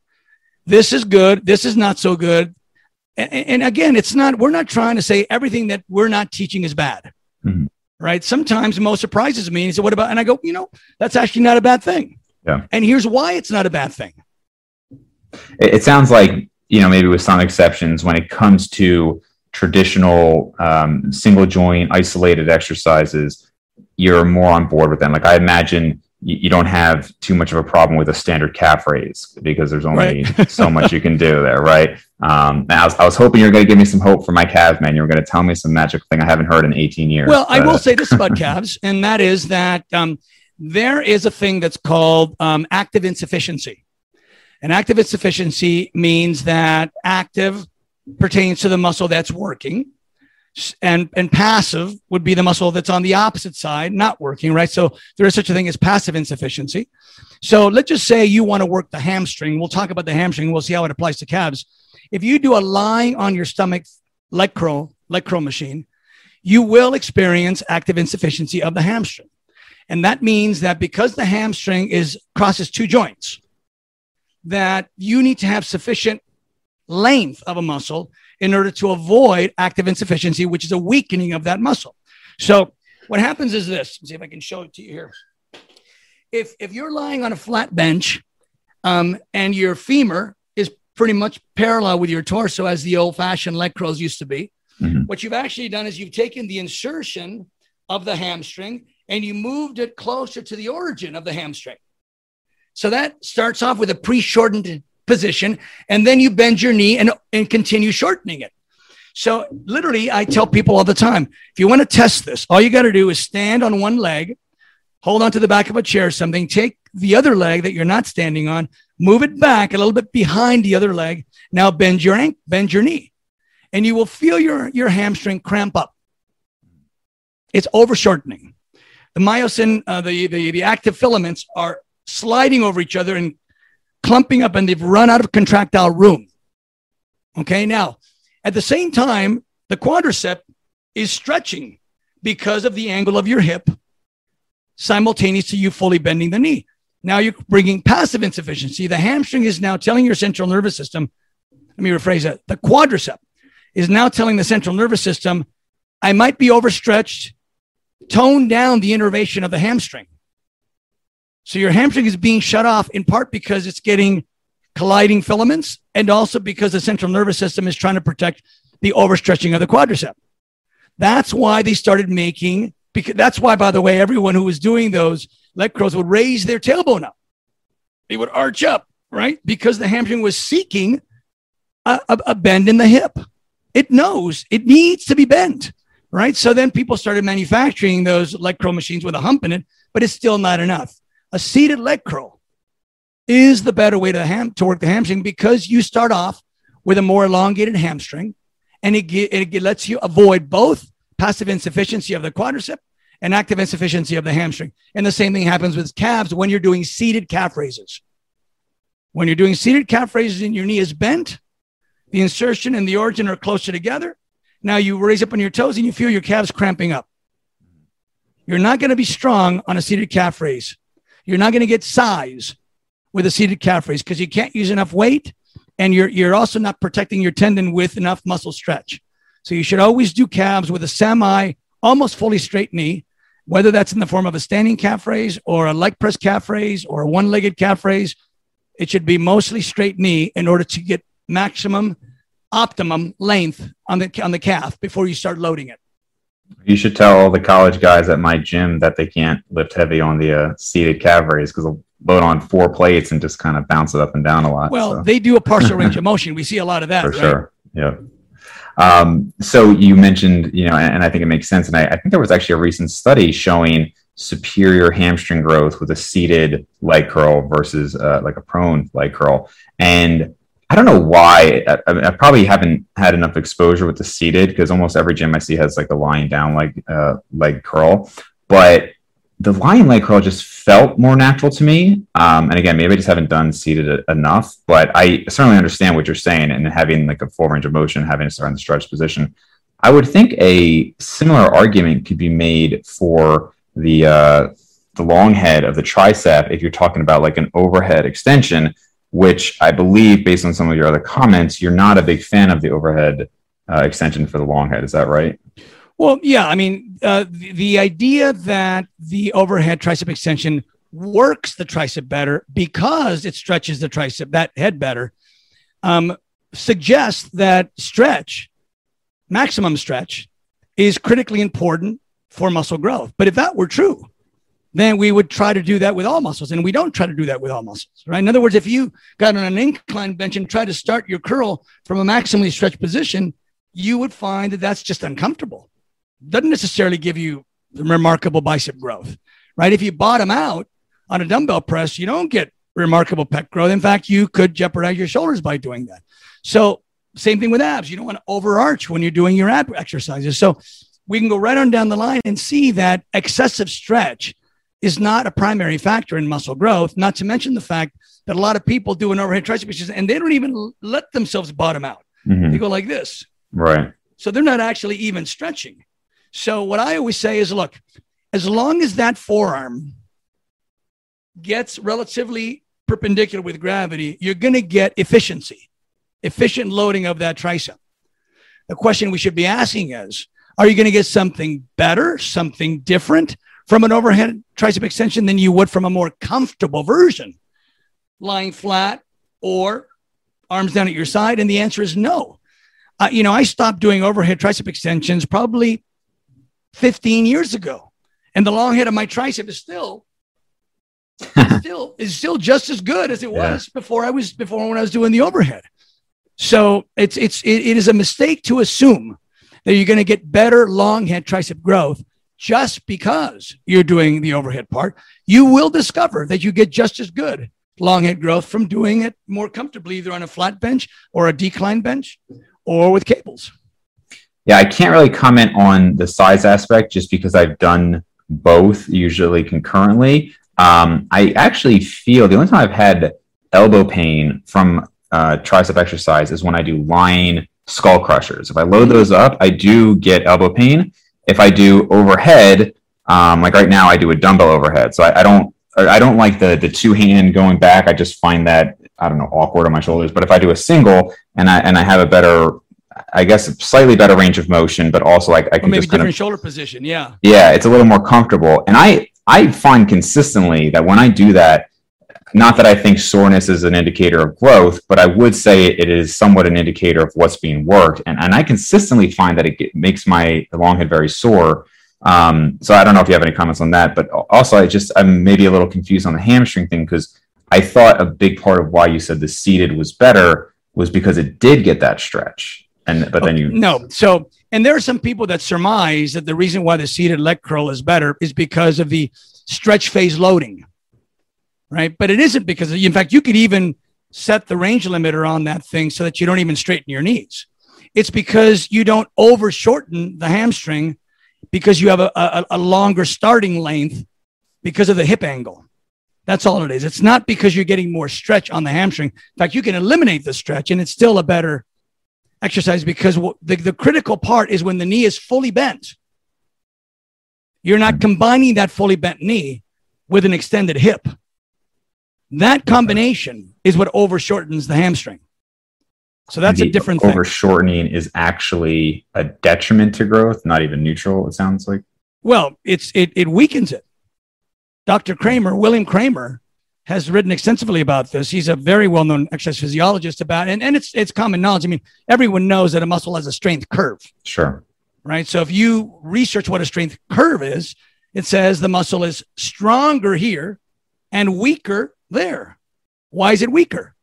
This is good. This is not so good. And, and again, it's not. We're not trying to say everything that we're not teaching is bad. Mm-hmm. Right. Sometimes most surprises me. And he said, what about? And I go, you know, that's actually not a bad thing. Yeah. And here's why it's not a bad thing. It sounds like you know, maybe with some exceptions, when it comes to traditional um, single joint isolated exercises, you're more on board with them. Like I imagine you, you don't have too much of a problem with a standard calf raise because there's only right. so much you can do there, right? Um, I was, I was hoping you were going to give me some hope for my calves, man. You were going to tell me some magic thing I haven't heard in 18 years. Well, but... I will say this about calves, and that is that um, there is a thing that's called um, active insufficiency. And active insufficiency means that active pertains to the muscle that's working. And, and passive would be the muscle that's on the opposite side, not working, right? So there is such a thing as passive insufficiency. So let's just say you want to work the hamstring. We'll talk about the hamstring. We'll see how it applies to calves. If you do a lying on your stomach leg curl, leg curl machine, you will experience active insufficiency of the hamstring. And that means that because the hamstring is crosses two joints, that you need to have sufficient length of a muscle in order to avoid active insufficiency, which is a weakening of that muscle. So what happens is this. Let's see if I can show it to you here. If if you're lying on a flat bench um, and your femur is pretty much parallel with your torso, as the old-fashioned leg curls used to be, mm-hmm. what you've actually done is you've taken the insertion of the hamstring and you moved it closer to the origin of the hamstring. So that starts off with a pre-shortened position, and then you bend your knee and, and continue shortening it. So literally, I tell people all the time, if you want to test this, all you got to do is stand on one leg, hold on to the back of a chair or something, take the other leg that you're not standing on, move it back a little bit behind the other leg. Now bend your ankle, bend your knee, and you will feel your, your hamstring cramp up. It's over shortening. The myosin, uh, the, the, the active filaments are sliding over each other and clumping up, and they've run out of contractile room. Okay, now at the same time, the quadricep is stretching because of the angle of your hip simultaneous to you fully bending the knee. Now you're bringing passive insufficiency. The hamstring is now telling your central nervous system, let me rephrase that. The quadricep is now telling the central nervous system, I might be overstretched, tone down the innervation of the hamstring. So your hamstring is being shut off in part because it's getting colliding filaments and also because the central nervous system is trying to protect the overstretching of the quadricep. That's why they started making, because that's why, by the way, everyone who was doing those leg curls would raise their tailbone up. They would arch up, right? Because the hamstring was seeking a, a, a bend in the hip. It knows it needs to be bent, right? So then people started manufacturing those leg curl machines with a hump in it, but it's still not enough. A seated leg curl is the better way to, ham- to work the hamstring because you start off with a more elongated hamstring and it, ge- it lets you avoid both passive insufficiency of the quadricep and active insufficiency of the hamstring. And the same thing happens with calves when you're doing seated calf raises. When you're doing seated calf raises and your knee is bent, the insertion and the origin are closer together. Now you raise up on your toes and you feel your calves cramping up. You're not going to be strong on a seated calf raise. You're not going to get size with a seated calf raise because you can't use enough weight and you're, you're also not protecting your tendon with enough muscle stretch. So you should always do calves with a semi, almost fully straight knee, whether that's in the form of a standing calf raise or a leg press calf raise or a one legged calf raise. It should be mostly straight knee in order to get maximum, optimum length on the, on the calf before you start loading it. You should tell all the college guys at my gym that they can't lift heavy on the uh, seated calf raise because they'll load on four plates and just kind of bounce it up and down a lot. Well, so. they do a partial range of motion. We see a lot of that. For right? sure. Yeah. Um, so you mentioned, you know, and, and, I think it makes sense. And I, I think there was actually a recent study showing superior hamstring growth with a seated leg curl versus uh, like a prone leg curl. And I don't know why. I, I, probably haven't had enough exposure with the seated because almost every gym I see has like a lying down leg uh, leg curl. But the lying leg curl just felt more natural to me. Um, and again, maybe I just haven't done seated enough, but I certainly understand what you're saying and having like a full range of motion, having to start in the stretch position. I would think a similar argument could be made for the uh, the long head of the tricep if you're talking about like an overhead extension, which I believe, based on some of your other comments, you're not a big fan of the overhead uh, extension for the long head. Is that right? Well, yeah. I mean, uh, the, the idea that the overhead tricep extension works the tricep better because it stretches the tricep, that head better, um, suggests that stretch, maximum stretch, is critically important for muscle growth. But if that were true, then we would try to do that with all muscles. And we don't try to do that with all muscles, right? In other words, if you got on an incline bench and try to start your curl from a maximally stretched position, you would find that that's just uncomfortable doesn't necessarily give you remarkable bicep growth, right? If you bottom out on a dumbbell press, you don't get remarkable pec growth. In fact, you could jeopardize your shoulders by doing that. So, same thing with abs. You don't want to overarch when you're doing your ab exercises. So, we can go right on down the line and see that excessive stretch is not a primary factor in muscle growth, not to mention the fact that a lot of people do an overhead tricep and they don't even let themselves bottom out. Mm-hmm. They go like this. Right. So they're not actually even stretching. So what I always say is, look, as long as that forearm gets relatively perpendicular with gravity, you're going to get efficiency, efficient loading of that tricep. The question we should be asking is, are you going to get something better, something different from an overhead tricep extension than you would from a more comfortable version, lying flat or arms down at your side? And the answer is no. Uh, you know, I stopped doing overhead tricep extensions probably 15 years ago. And the long head of my tricep is still still is still just as good as it yeah. was before I was before when I was doing the overhead. So it's it's it, it is a mistake to assume that you're going to get better long head tricep growth just because you're doing the overhead part. You will discover that you get just as good long head growth from doing it more comfortably, either on a flat bench or a decline bench or with cables. Yeah, I can't really comment on the size aspect just because I've done both usually concurrently. Um, I actually feel the only time I've had elbow pain from uh, tricep exercise is when I do lying skull crushers. If I load those up, I do get elbow pain. If I do overhead, um, like right now, I do a dumbbell overhead. So I, I don't I don't like the the two hand going back. I just find that I don't know awkward on my shoulders. But if I do a single and I and I have a better I guess slightly better range of motion, but also like I can or maybe just different kind of, shoulder position. Yeah. Yeah, it's a little more comfortable. And I I find consistently that when I do that, not that I think soreness is an indicator of growth, but I would say it is somewhat an indicator of what's being worked. And and I consistently find that it makes my long head very sore. Um, so I don't know if you have any comments on that, but also I just I'm maybe a little confused on the hamstring thing because I thought a big part of why you said the seated was better was because it did get that stretch. And but then you no. So and there are some people that surmise that the reason why the seated leg curl is better is because of the stretch phase loading, right? But it isn't because in fact you could even set the range limiter on that thing so that you don't even straighten your knees. It's because you don't over shorten the hamstring because you have a, a, a longer starting length because of the hip angle. That's all it is. It's not because you're getting more stretch on the hamstring. In fact, you can eliminate the stretch and it's still a better exercise because the, the critical part is when the knee is fully bent. You're not combining that fully bent knee with an extended hip. That combination is what overshortens the hamstring. So that's the a different thing. Overshortening is actually a detriment to growth, not even neutral, it sounds like. Well, it's it, it weakens it. Dr. Kraemer, William Kraemer, has written extensively about this. He's a very well-known exercise physiologist about it, and, and it's it's common knowledge. I mean, everyone knows that a muscle has a strength curve. Sure. Right. So if you research what a strength curve is, it says the muscle is stronger here and weaker there. Why is it weaker?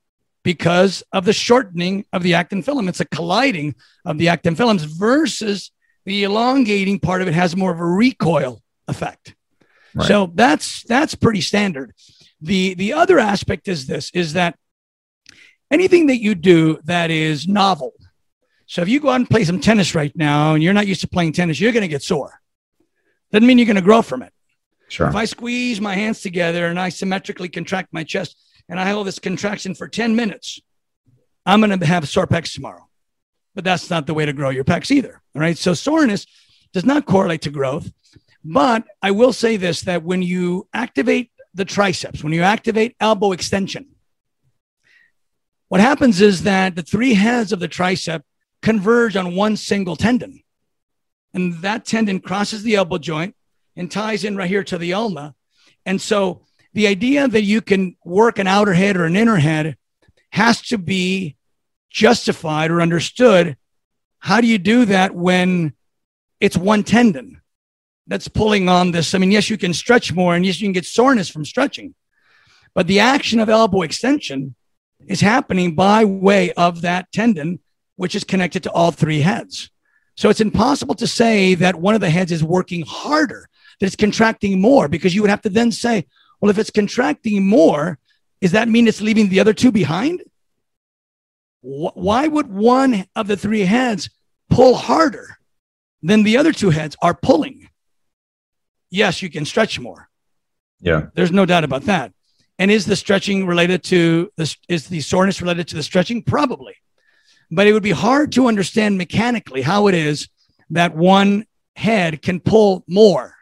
Because of the shortening of the actin filaments, a colliding of the actin filaments versus the elongating part of it has more of a recoil effect. Right. So that's that's pretty standard. The the other aspect is this is that anything that you do that is novel. So if you go out and play some tennis right now and you're not used to playing tennis, you're going to get sore. Doesn't mean you're going to grow from it. Sure. If I squeeze my hands together and I symmetrically contract my chest and I hold this contraction for 10 minutes, I'm going to have sore pecs tomorrow. But that's not the way to grow your pecs either. All right. So soreness does not correlate to growth. But I will say this that when you activate the triceps, when you activate elbow extension, what happens is that the three heads of the tricep converge on one single tendon. And that tendon crosses the elbow joint and ties in right here to the ulna. And so the idea that you can work an outer head or an inner head has to be justified or understood. How do you do that when it's one tendon? that's pulling on this. I mean, yes, you can stretch more and yes, you can get soreness from stretching, but the action of elbow extension is happening by way of that tendon, which is connected to all three heads. So it's impossible to say that one of the heads is working harder, that it's contracting more, because you would have to then say, well, if it's contracting more, does that mean it's leaving the other two behind? Why would one of the three heads pull harder than the other two heads are pulling? yes, you can stretch more. Yeah. There's no doubt about that. And is the stretching related to this? Is the soreness related to the stretching? Probably. But it would be hard to understand mechanically how it is that one head can pull more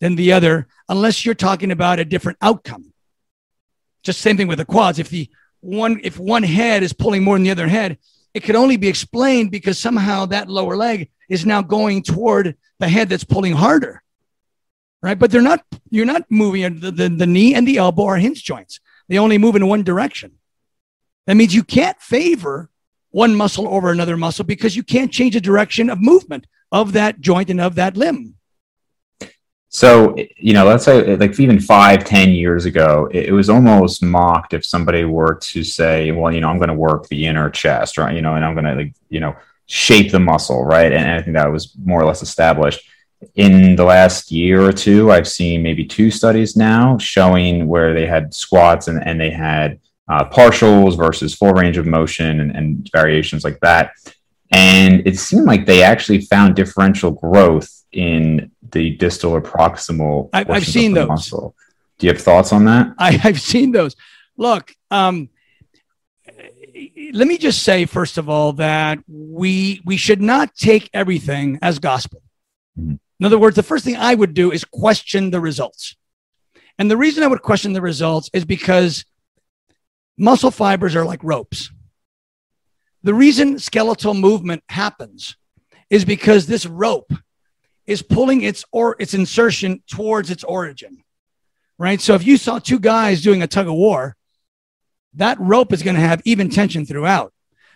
than the other unless you're talking about a different outcome. Just same thing with the quads. If the one if one head is pulling more than the other head, it could only be explained because somehow that lower leg is now going toward the head that's pulling harder right? But they're not, you're not moving uh, the, the, the knee and the elbow are hinge joints. They only move in one direction. That means you can't favor one muscle over another muscle because you can't change the direction of movement of that joint and of that limb. So, you know, let's say like even five, ten years ago, it, was almost mocked if somebody were to say, well, you know, I'm going to work the inner chest, right? You know, and I'm going to like, you know, shape the muscle, right? And I think that was more or less established. In the last year or two, I've seen maybe two studies now showing where they had squats and, and they had uh, partials versus full range of motion and, and variations like that. And it seemed like they actually found differential growth in the distal or proximal. I, have seen those. Muscle. Do you have thoughts on that? I, have seen those. Look, um, let me just say first of all that we we should not take everything as gospel. Mm-hmm. In other words, the first thing I would do is question the results. And the reason I would question the results is because muscle fibers are like ropes. The reason skeletal movement happens is because this rope is pulling its or its insertion towards its origin. Right? So if you saw two guys doing a tug of war, that rope is going to have even tension throughout.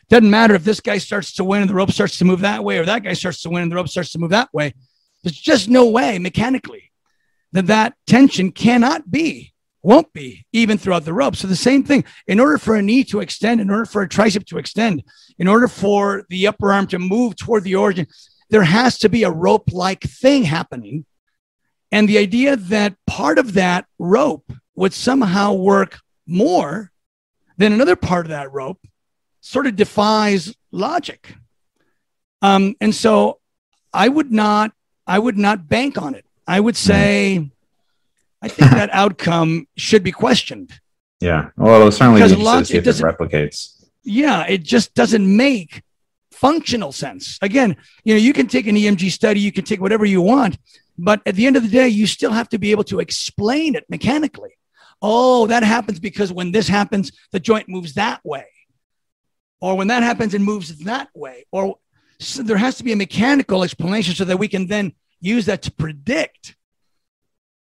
Doesn't matter if this guy starts to win and the rope starts to move that way, or that guy starts to win and the rope starts to move that way. There's just no way mechanically that that tension cannot be won't be even throughout the rope. So the same thing, in order for a knee to extend, in order for a tricep to extend, in order for the upper arm to move toward the origin, there has to be a rope like thing happening. And the idea that part of that rope would somehow work more than another part of that rope sort of defies logic. Um, and so I would not, I would not bank on it. I would say, I think that outcome should be questioned. Yeah. Well, it certainly because lot, it, it replicates. Yeah, it just doesn't make functional sense. Again, you know, you can take an EMG study, you can take whatever you want, but at the end of the day, you still have to be able to explain it mechanically. Oh, that happens because when this happens, the joint moves that way. Or when that happens, it moves that way. Or so there has to be a mechanical explanation so that we can then use that to predict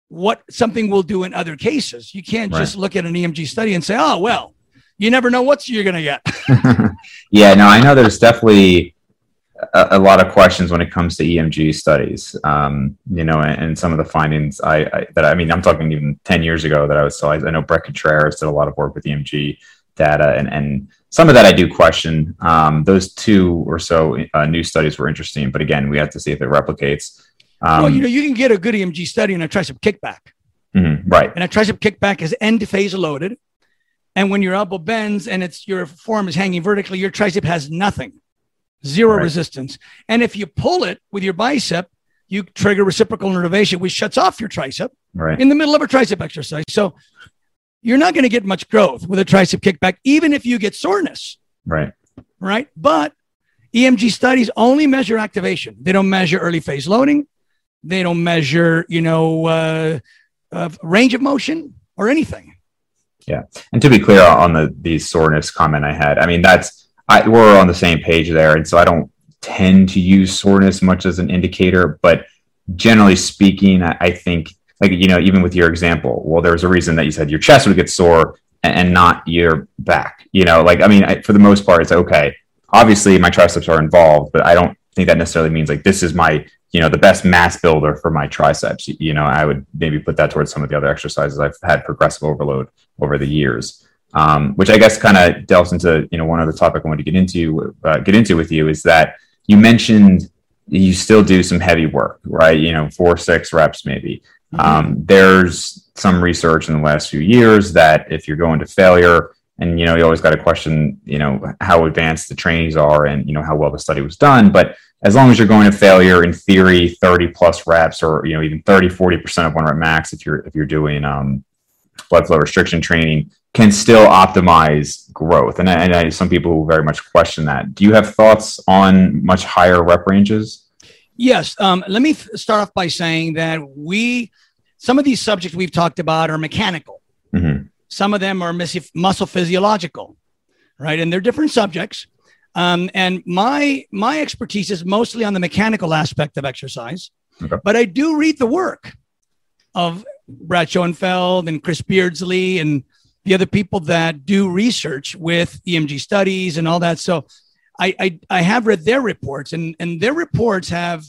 what something will do in other cases. You can't right. just look at an EMG study and say, oh, well, you never know what you're going to get. yeah, no, I know there's definitely a, a, lot of questions when it comes to EMG studies. Um, you know, and, and, some of the findings I, I, that I mean, I'm talking even 10 years ago that I was so I, I know Bret Contreras did a lot of work with EMG data and, and some of that I do question. Um, those two or so uh, new studies were interesting, but again, we have to see if it replicates. Um, well, you know, you can get a good EMG study and a tricep kickback. Mm-hmm, right. And a tricep kickback is end phase loaded. And when your elbow bends and it's your form is hanging vertically, your tricep has nothing, zero right. resistance. And if you pull it with your bicep, you trigger reciprocal innervation, which shuts off your tricep right. in the middle of a tricep exercise. So you're not going to get much growth with a tricep kickback, even if you get soreness. Right. Right. But EMG studies only measure activation. They don't measure early phase loading. They don't measure, you know, uh, uh, range of motion or anything. Yeah, and to be clear on the the soreness comment I had, I mean that's I we're on the same page there, and so I don't tend to use soreness much as an indicator, but generally speaking, I, I think like you know even with your example, well, there's a reason that you said your chest would get sore and, and not your back. You know, like I mean, I, for the most part, it's okay. Obviously, my triceps are involved, but I don't think that necessarily means like this is my you know the best mass builder for my triceps you know i would maybe put that towards some of the other exercises i've had progressive overload over the years. Um, which i guess kind of delves into you know one other topic i want to get into uh, get into with you is that you mentioned you still do some heavy work right? You know four six reps maybe. Mm-hmm. um, there's some research in the last few years that if you're going to failure and you know you always got to question you know how advanced the trainees are and you know how well the study was done. But as long as you're going to failure in theory 30 plus reps or you know even 30 40% of one rep max if you're if you're doing um, blood flow restriction training can still optimize growth. And, and I, some people who very much question that. Do you have thoughts on much higher rep ranges? Yes um, let me start off by saying that we some of these subjects we've talked about are mechanical. Mm-hmm. some of them are muscle physiological right? And they're different subjects. Um, and my my expertise is mostly on the mechanical aspect of exercise, okay. but I do read the work of Brad Schoenfeld and Chris Beardsley and the other people that do research with EMG studies and all that. So I I, I have read their reports, and and their reports have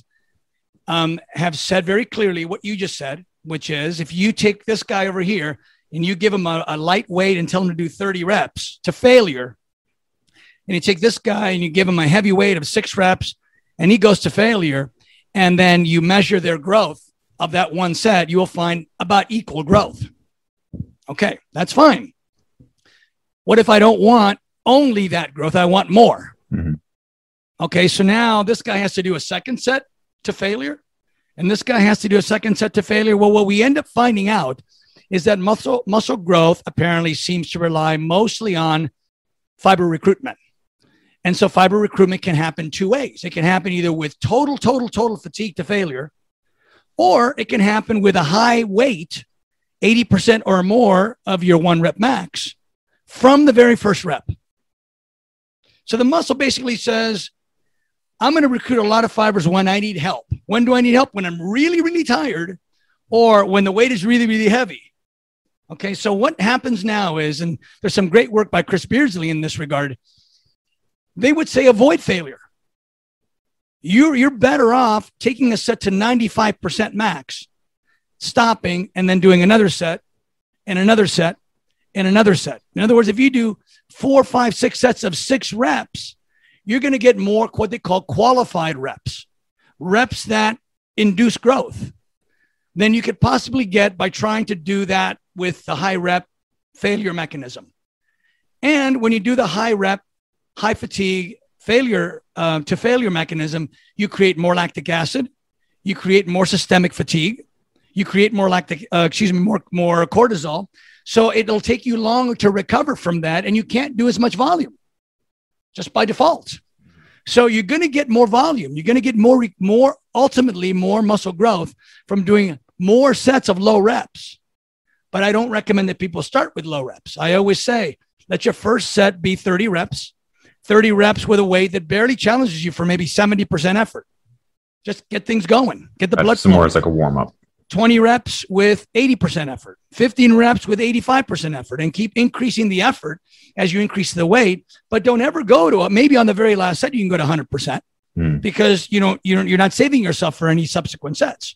um, have said very clearly what you just said, which is if you take this guy over here and you give him a, a light weight and tell him to do 30 reps to failure, and you take this guy and you give him a heavy weight of six reps and he goes to failure, and then you measure their growth of that one set, you will find about equal growth. Okay, that's fine. What if I don't want only that growth? I want more. Mm-hmm. Okay, so now this guy has to do a second set to failure, and this guy has to do a second set to failure. Well, what we end up finding out is that muscle muscle growth apparently seems to rely mostly on fiber recruitment. And so fiber recruitment can happen two ways. It can happen either with total, total, total fatigue to failure, or it can happen with a high weight, 80% or more of your one rep max from the very first rep. So the muscle basically says, I'm going to recruit a lot of fibers when I need help. When do I need help? When I'm really, really tired or when the weight is really, really heavy. Okay, so what happens now is, and there's some great work by Chris Beardsley in this regard, they would say avoid failure. You're, you're better off taking a set to 95% max, stopping, and then doing another set and another set and another set. In other words, if you do four, five, six sets of six reps, you're going to get more what they call qualified reps, reps that induce growth than you could possibly get by trying to do that with the high rep failure mechanism. And when you do the high rep, high fatigue failure uh, to failure mechanism, you create more lactic acid, you create more systemic fatigue, you create more lactic, uh, excuse me, more more cortisol. So it'll take you longer to recover from that, and you can't do as much volume just by default. So you're going to get more volume. You're going to get more, more ultimately more muscle growth from doing more sets of low reps. But I don't recommend that people start with low reps. I always say, let your first set be 30 reps, 30 reps with a weight that barely challenges you for maybe 70% effort. Just get things going. Get the That's blood. Some more as like a warm up. 20 reps with 80% effort, 15 reps with 85% effort, and keep increasing the effort as you increase the weight. But don't ever go to it. Maybe on the very last set, you can go to 100% mm. because you know you're, you're not saving yourself for any subsequent sets.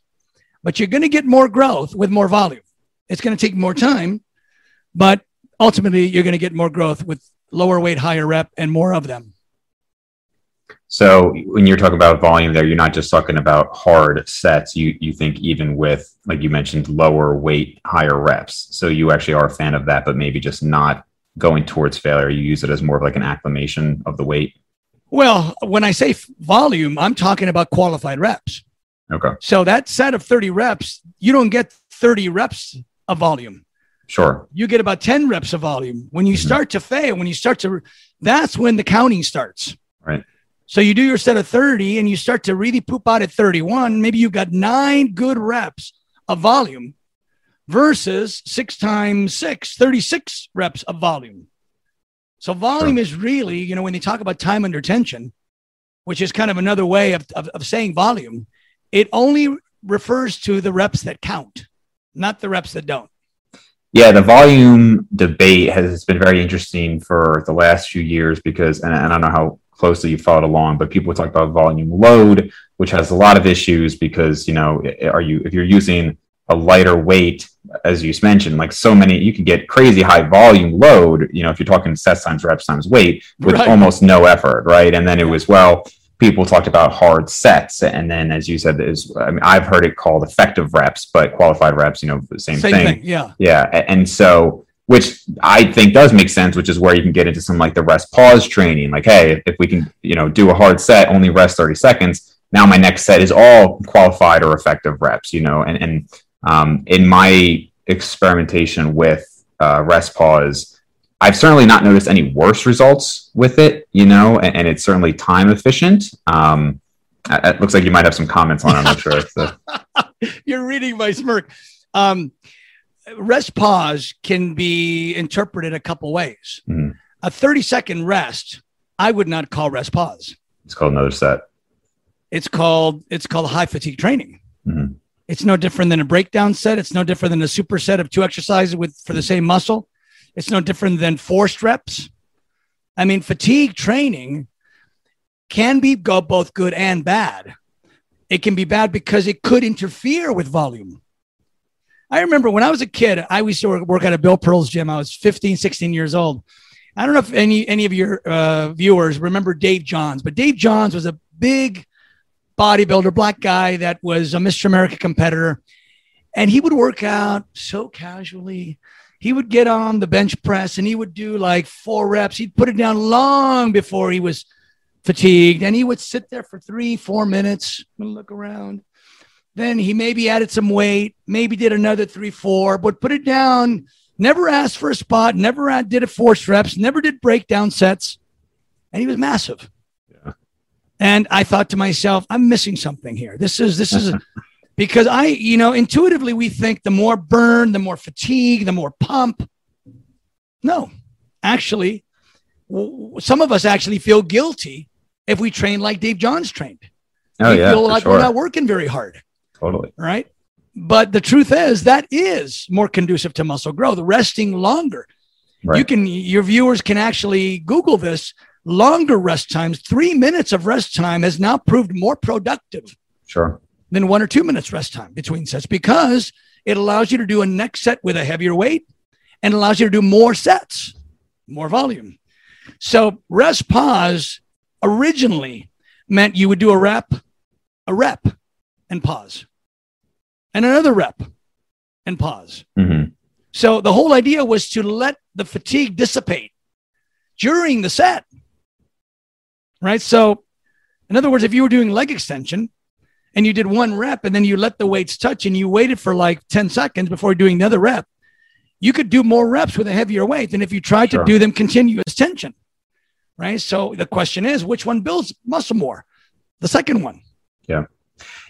But you're going to get more growth with more volume. It's going to take more time, but ultimately, you're going to get more growth with lower weight, higher rep, and more of them. So when you're talking about volume there, you're not just talking about hard sets. You you think even with like you mentioned lower weight, higher reps. So you actually are a fan of that, but maybe just not going towards failure. You use it as more of like an acclimation of the weight. Well, when I say volume, I'm talking about qualified reps. Okay. So that set of 30 reps, you don't get 30 reps of volume. Sure. You get about 10 reps of volume. When you mm-hmm. start to fail, when you start to, that's when the counting starts. Right. So you do your set of 30 and you start to really poop out at 31. Maybe you got nine good reps of volume versus six times six, 36 reps of volume. So volume sure. is really, you know, when they talk about time under tension, which is kind of another way of, of, of saying volume, it only refers to the reps that count, not the reps that don't. Yeah, the volume debate has been very interesting for the last few years because, and I don't know how closely you followed along, but people talk about volume load, which has a lot of issues because, you know, are you, if you're using a lighter weight, as you mentioned, like so many, you can get crazy high volume load, you know, if you're talking sets times reps times weight with right. almost no effort, right? And then it was, well, people talked about hard sets. And then, as you said, is I mean, I've heard it called effective reps, but qualified reps, you know, the same, same thing. thing. Yeah. Yeah. And so, which I think does make sense, which is where you can get into some like the rest pause training. Like, hey, if we can, you know, do a hard set, only rest 30 seconds. Now my next set is all qualified or effective reps, you know, and, and um, in my experimentation with uh, rest pause, I've certainly not noticed any worse results with it, you know, and, and it's certainly time efficient. Um, it looks like you might have some comments on it. I'm not sure. You're reading my smirk. Um, rest pause can be interpreted a couple ways. Mm-hmm. A 30 second rest, I would not call rest pause. It's called another set. It's called it's called high fatigue training. Mm-hmm. It's no different than a breakdown set. It's no different than a super set of two exercises with for the same muscle. It's no different than forced reps. I mean, fatigue training can be go both good and bad. it can be bad because it could interfere with volume. I remember when I was a kid, I used to work at a Bill Pearl's gym. I was 15, 16 years old. I don't know if any any of your uh, viewers remember Dave Johns, but Dave Johns was a big bodybuilder, black guy that was a Mr. America competitor, and he would work out so casually. He would get on the bench press and he would do like four reps. He'd put it down long before he was fatigued, and he would sit there for three, four minutes and look around. Then he maybe added some weight, maybe did another three, four, but put it down never asked for a spot, never did it force reps, never did breakdown sets. And he was massive. Yeah. And I thought to myself, I'm missing something here. This is, this is, because I, you know, intuitively we think the more burn, the more fatigue, the more pump. No, actually, some of us actually feel guilty if we train like Dave Johns trained. Oh, we yeah. feel like sure. we're not working very hard. Totally. Right. But the truth is that is more conducive to muscle growth, resting longer. Right. You can, your viewers can actually Google this. Longer rest times, three minutes of rest time has now proved more productive. Sure. Than one or two minutes rest time between sets because it allows you to do a next set with a heavier weight and allows you to do more sets, more volume. So rest pause originally meant you would do a rep, a rep, and pause and another rep and pause. Mm-hmm. So the whole idea was to let the fatigue dissipate during the set. Right. So, in other words, if you were doing leg extension and you did one rep and then you let the weights touch and you waited for like 10 seconds before doing another rep, you could do more reps with a heavier weight than if you tried sure. to do them continuous tension. Right. So the question is, which one builds muscle more? The second one. Yeah.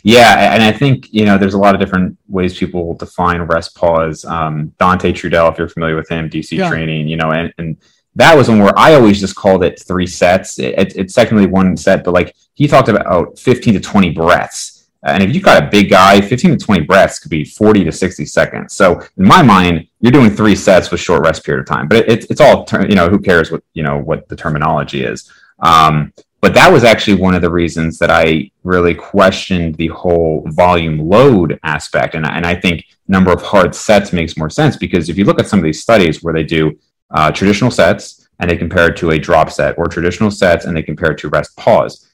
Yeah, and I think you know there's a lot of different ways people define rest pause. Um, Dante Trudel, if you're familiar with him, DC yeah. training, you know, and, and that was one where I always just called it three sets. It, it, it's technically one set, but like he talked about 15 to 20 breaths. And if you've got a big guy, 15 to 20 breaths could be 40 to 60 seconds. So in my mind, you're doing three sets with short rest period of time. But it, it's all, you know, who cares what, you know, what the terminology is. Um, but that was actually one of the reasons that I really questioned the whole volume load aspect. And, and I think number of hard sets makes more sense because if you look at some of these studies where they do uh, traditional sets and they compare it to a drop set or traditional sets and they compare it to rest pause,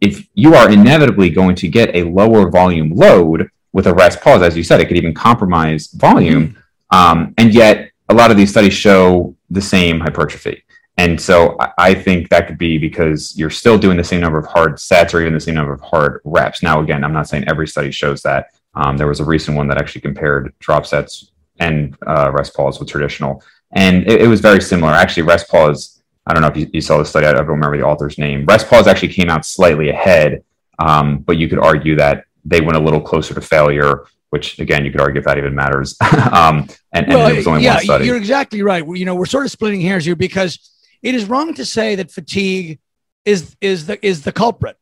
if you are inevitably going to get a lower volume load with a rest pause, as you said, it could even compromise volume. Um, and yet, a lot of these studies show the same hypertrophy. And so I think that could be because you're still doing the same number of hard sets or even the same number of hard reps. Now, again, I'm not saying every study shows that. Um, there was a recent one that actually compared drop sets and uh, rest pause with traditional, and it, it, was very similar. Actually, rest pause. I don't know if you, you, saw the study. I don't remember the author's name. Rest pause actually came out slightly ahead, um, but you could argue that they went a little closer to failure which again you could argue if that even matters. um, and, and well, it was only yeah, one study. You're exactly right. You know, we're sort of splitting hairs here because it is wrong to say that fatigue is is the is the culprit.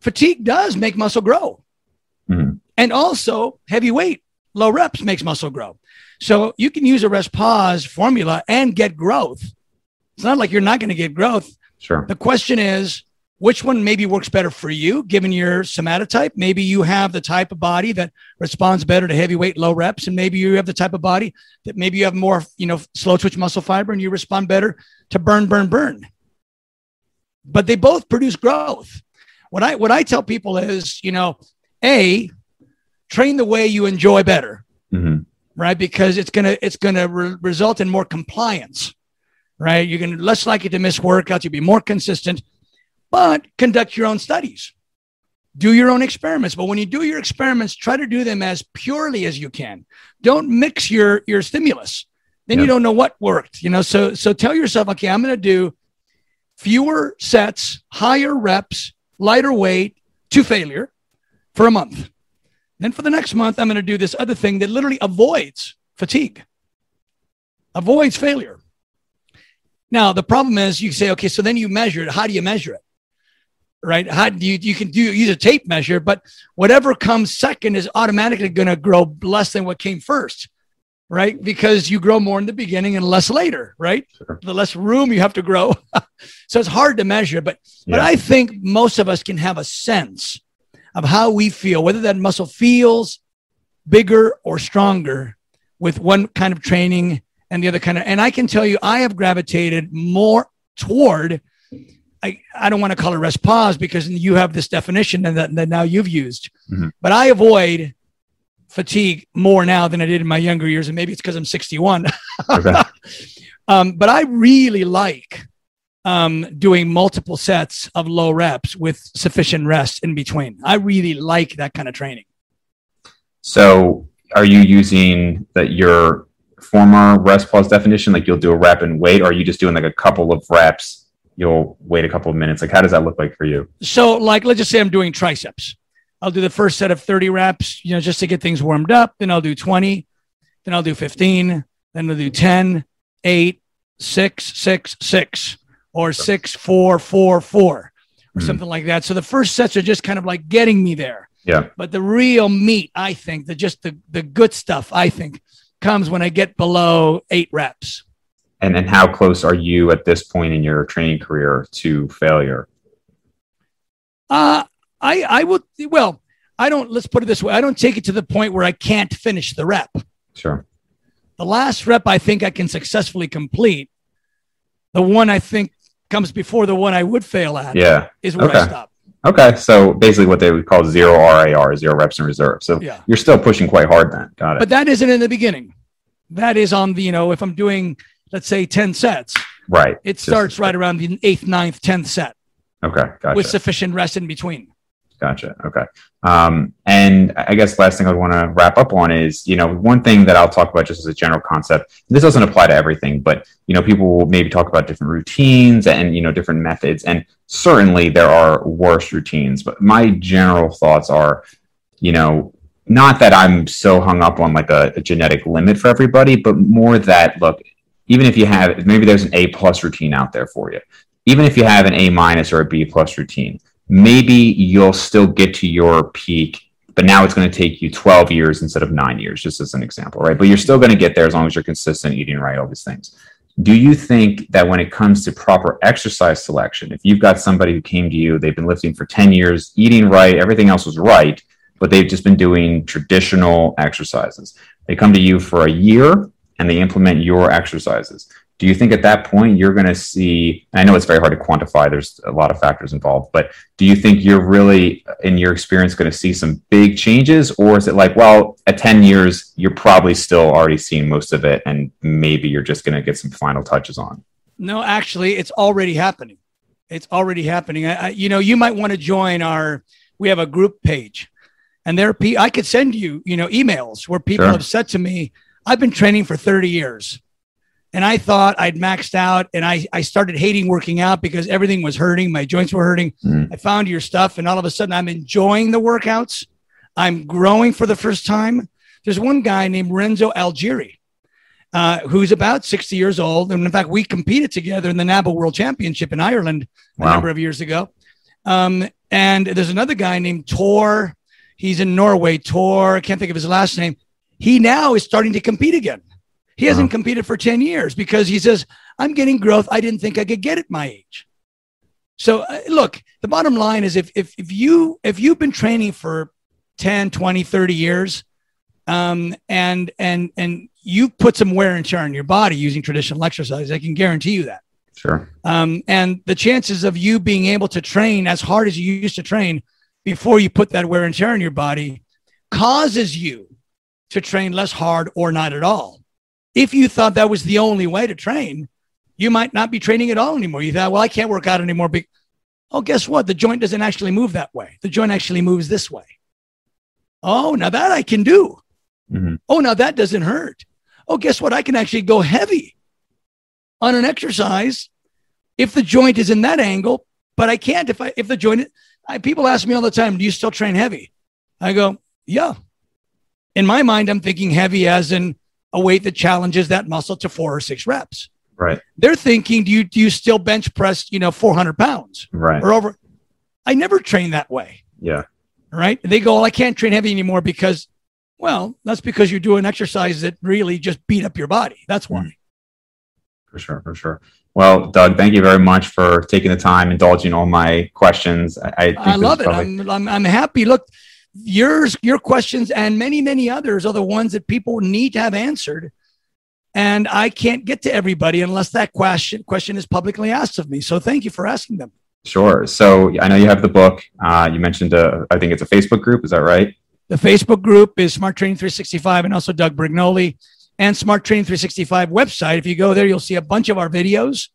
Fatigue does make muscle grow, mm-hmm. and also heavy weight, low reps makes muscle grow. So you can use a rest pause formula and get growth. It's not like you're not going to get growth. Sure. The question is which one maybe works better for you given your somatotype maybe you have the type of body that responds better to heavy weight low reps and maybe you have the type of body that maybe you have more you know slow twitch muscle fiber and you respond better to burn burn burn but they both produce growth what i what i tell people is you know a train the way you enjoy better mm-hmm. right because it's gonna it's gonna re- result in more compliance right you're gonna less likely to miss workouts you'll be more consistent but conduct your own studies. Do your own experiments. But when you do your experiments, try to do them as purely as you can. Don't mix your, your stimulus. Then you don't know what worked. You know, so so tell yourself, okay, I'm gonna do fewer sets, higher reps, lighter weight to failure for a month. Then for the next month, I'm going to do this other thing that literally avoids fatigue, avoids failure. Now, the problem is you say, okay, so then you measure it. How do you measure it? right? How do you, you can do use a tape measure, but whatever comes second is automatically going to grow less than what came first, right? Because you grow more in the beginning and less later, right? Sure. The less room you have to grow. so it's hard to measure, but, yeah. but I think most of us can have a sense of how we feel, whether that muscle feels bigger or stronger with one kind of training and the other kind of. And I can tell you, I have gravitated more toward. I, I don't want to call it rest pause because you have this definition and that, that now you've used, mm-hmm. but I avoid fatigue more now than I did in my younger years. And maybe it's because I'm 61. Okay. um, but I really like um, doing multiple sets of low reps with sufficient rest in between. I really like that kind of training. So, are you using that your former rest pause definition? Like you'll do a rep and wait, or are you just doing like a couple of reps? You'll wait a couple of minutes. Like, how does that look like for you? So, like, let's just say I'm doing triceps. I'll do the first set of 30 reps, you know, just to get things warmed up. Then I'll do 20. Then I'll do 15. Then I'll do 10, 8, 6, 6, 6 or six four four four or mm-hmm. something like that. So the first sets are just kind of like getting me there. Yeah. But the real meat, I think, the just the the good stuff, I think, comes when I get below eight reps. And and how close are you at this point in your training career to failure? Uh I I would well, I don't let's put it this way. I don't take it to the point where I can't finish the rep. Sure. The last rep I think I can successfully complete. The one I think comes before the one I would fail at. Yeah. Is where okay. I stop. Okay. So basically what they would call zero RIR, zero reps in reserve. So yeah. you're still pushing quite hard then. Got it. But that isn't in the beginning. That is on the, you know, if I'm doing, let's say 10 sets. Right. It Just, starts right around the eighth, ninth, tenth set. Okay. Gotcha. With sufficient rest in between. Gotcha. Okay. Um, and I guess last thing I'd want to wrap up on is, you know, one thing that I'll talk about just as a general concept. This doesn't apply to everything, but you know, people will maybe talk about different routines and you know different methods, and certainly there are worse routines. But my general thoughts are, you know, not that I'm so hung up on like a, a genetic limit for everybody, but more that look, even if you have maybe there's an A plus routine out there for you, even if you have an A minus or a B plus routine maybe you'll still get to your peak but now it's going to take you 12 years instead of nine years just as an example right? But you're still going to get there as long as you're consistent eating right all these things. Do you think that when it comes to proper exercise selection if you've got somebody who came to you they've been lifting for 10 years eating right everything else was right but they've just been doing traditional exercises. They come to you for a year and they implement your exercises do you think at that point you're going to see i know it's very hard to quantify there's a lot of factors involved but do you think you're really in your experience going to see some big changes? Or is it like well at 10 years you're probably still already seeing most of it and maybe you're just going to get some final touches on? No actually it's already happening. It's already happening. I, I, you know you might want to join our we have a group page and there i could send you you know emails where people sure. have said to me i've been training for 30 years and I thought I'd maxed out and I, I started hating working out because everything was hurting. My joints were hurting. Mm. I found your stuff and all of a sudden I'm enjoying the workouts. I'm growing for the first time. There's one guy named Renzo Algieri, uh, who's about 60 years old. And in fact, we competed together in the NABBA World Championship in Ireland wow. a number of years ago. Um, and there's another guy named Tor. He's in Norway. Tor, I can't think of his last name. He now is starting to compete again. He hasn't uh-huh. competed for 10 years because he says, I'm getting growth I didn't think I could get at my age. So uh, look, the bottom line is if, if, if you, if you've been training for 10, 20, 30 years, um, and, and, and you put some wear and tear on your body using traditional exercise, I can guarantee you that. Sure. Um, and the chances of you being able to train as hard as you used to train before you put that wear and tear on your body causes you to train less hard or not at all. If you thought that was the only way to train, you might not be training at all anymore. You thought, well, I can't work out anymore. But, oh, guess what? The joint doesn't actually move that way. The joint actually moves this way. Oh, now that I can do. Mm-hmm. Oh, now that doesn't hurt. Oh, guess what? I can actually go heavy on an exercise if the joint is in that angle, but I can't if I if the joint. I, people ask me all the time, "Do you still train heavy?" I go, "Yeah." In my mind, I'm thinking heavy as in a weight that challenges that muscle to four or six reps. Right. They're thinking, do you do you still bench press, you know, 400 pounds? Right. Or over. I never train that way. Yeah. Right. They go, well, I can't train heavy anymore because, well, that's because you're doing exercises that really just beat up your body. That's why. Mm. For sure, for sure. Well, Doug, thank you very much for taking the time, indulging all my questions. I, I love it. Probably- I'm, I'm, I'm happy. Look, yours, your questions, and many, many others are the ones that people need to have answered. And I can't get to everybody unless that question question is publicly asked of me. So thank you for asking them. Sure. So I know you have the book. Uh, you mentioned, a, uh, I think it's a Facebook group. Is that right? The Facebook group is Smart Training 365 and also Doug Brignole and Smart Training 365 website. If you go there, you'll see a bunch of our videos.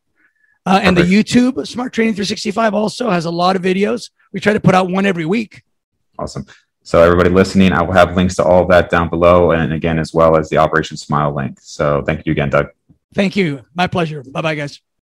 Uh, and the YouTube Smart Training 365 also has a lot of videos. We try to put out one every week. Awesome. So everybody listening, I will have links to all of that down below, and again, as well as the Operation Smile link. So thank you again, Doug. Thank you. My pleasure. Bye bye, guys.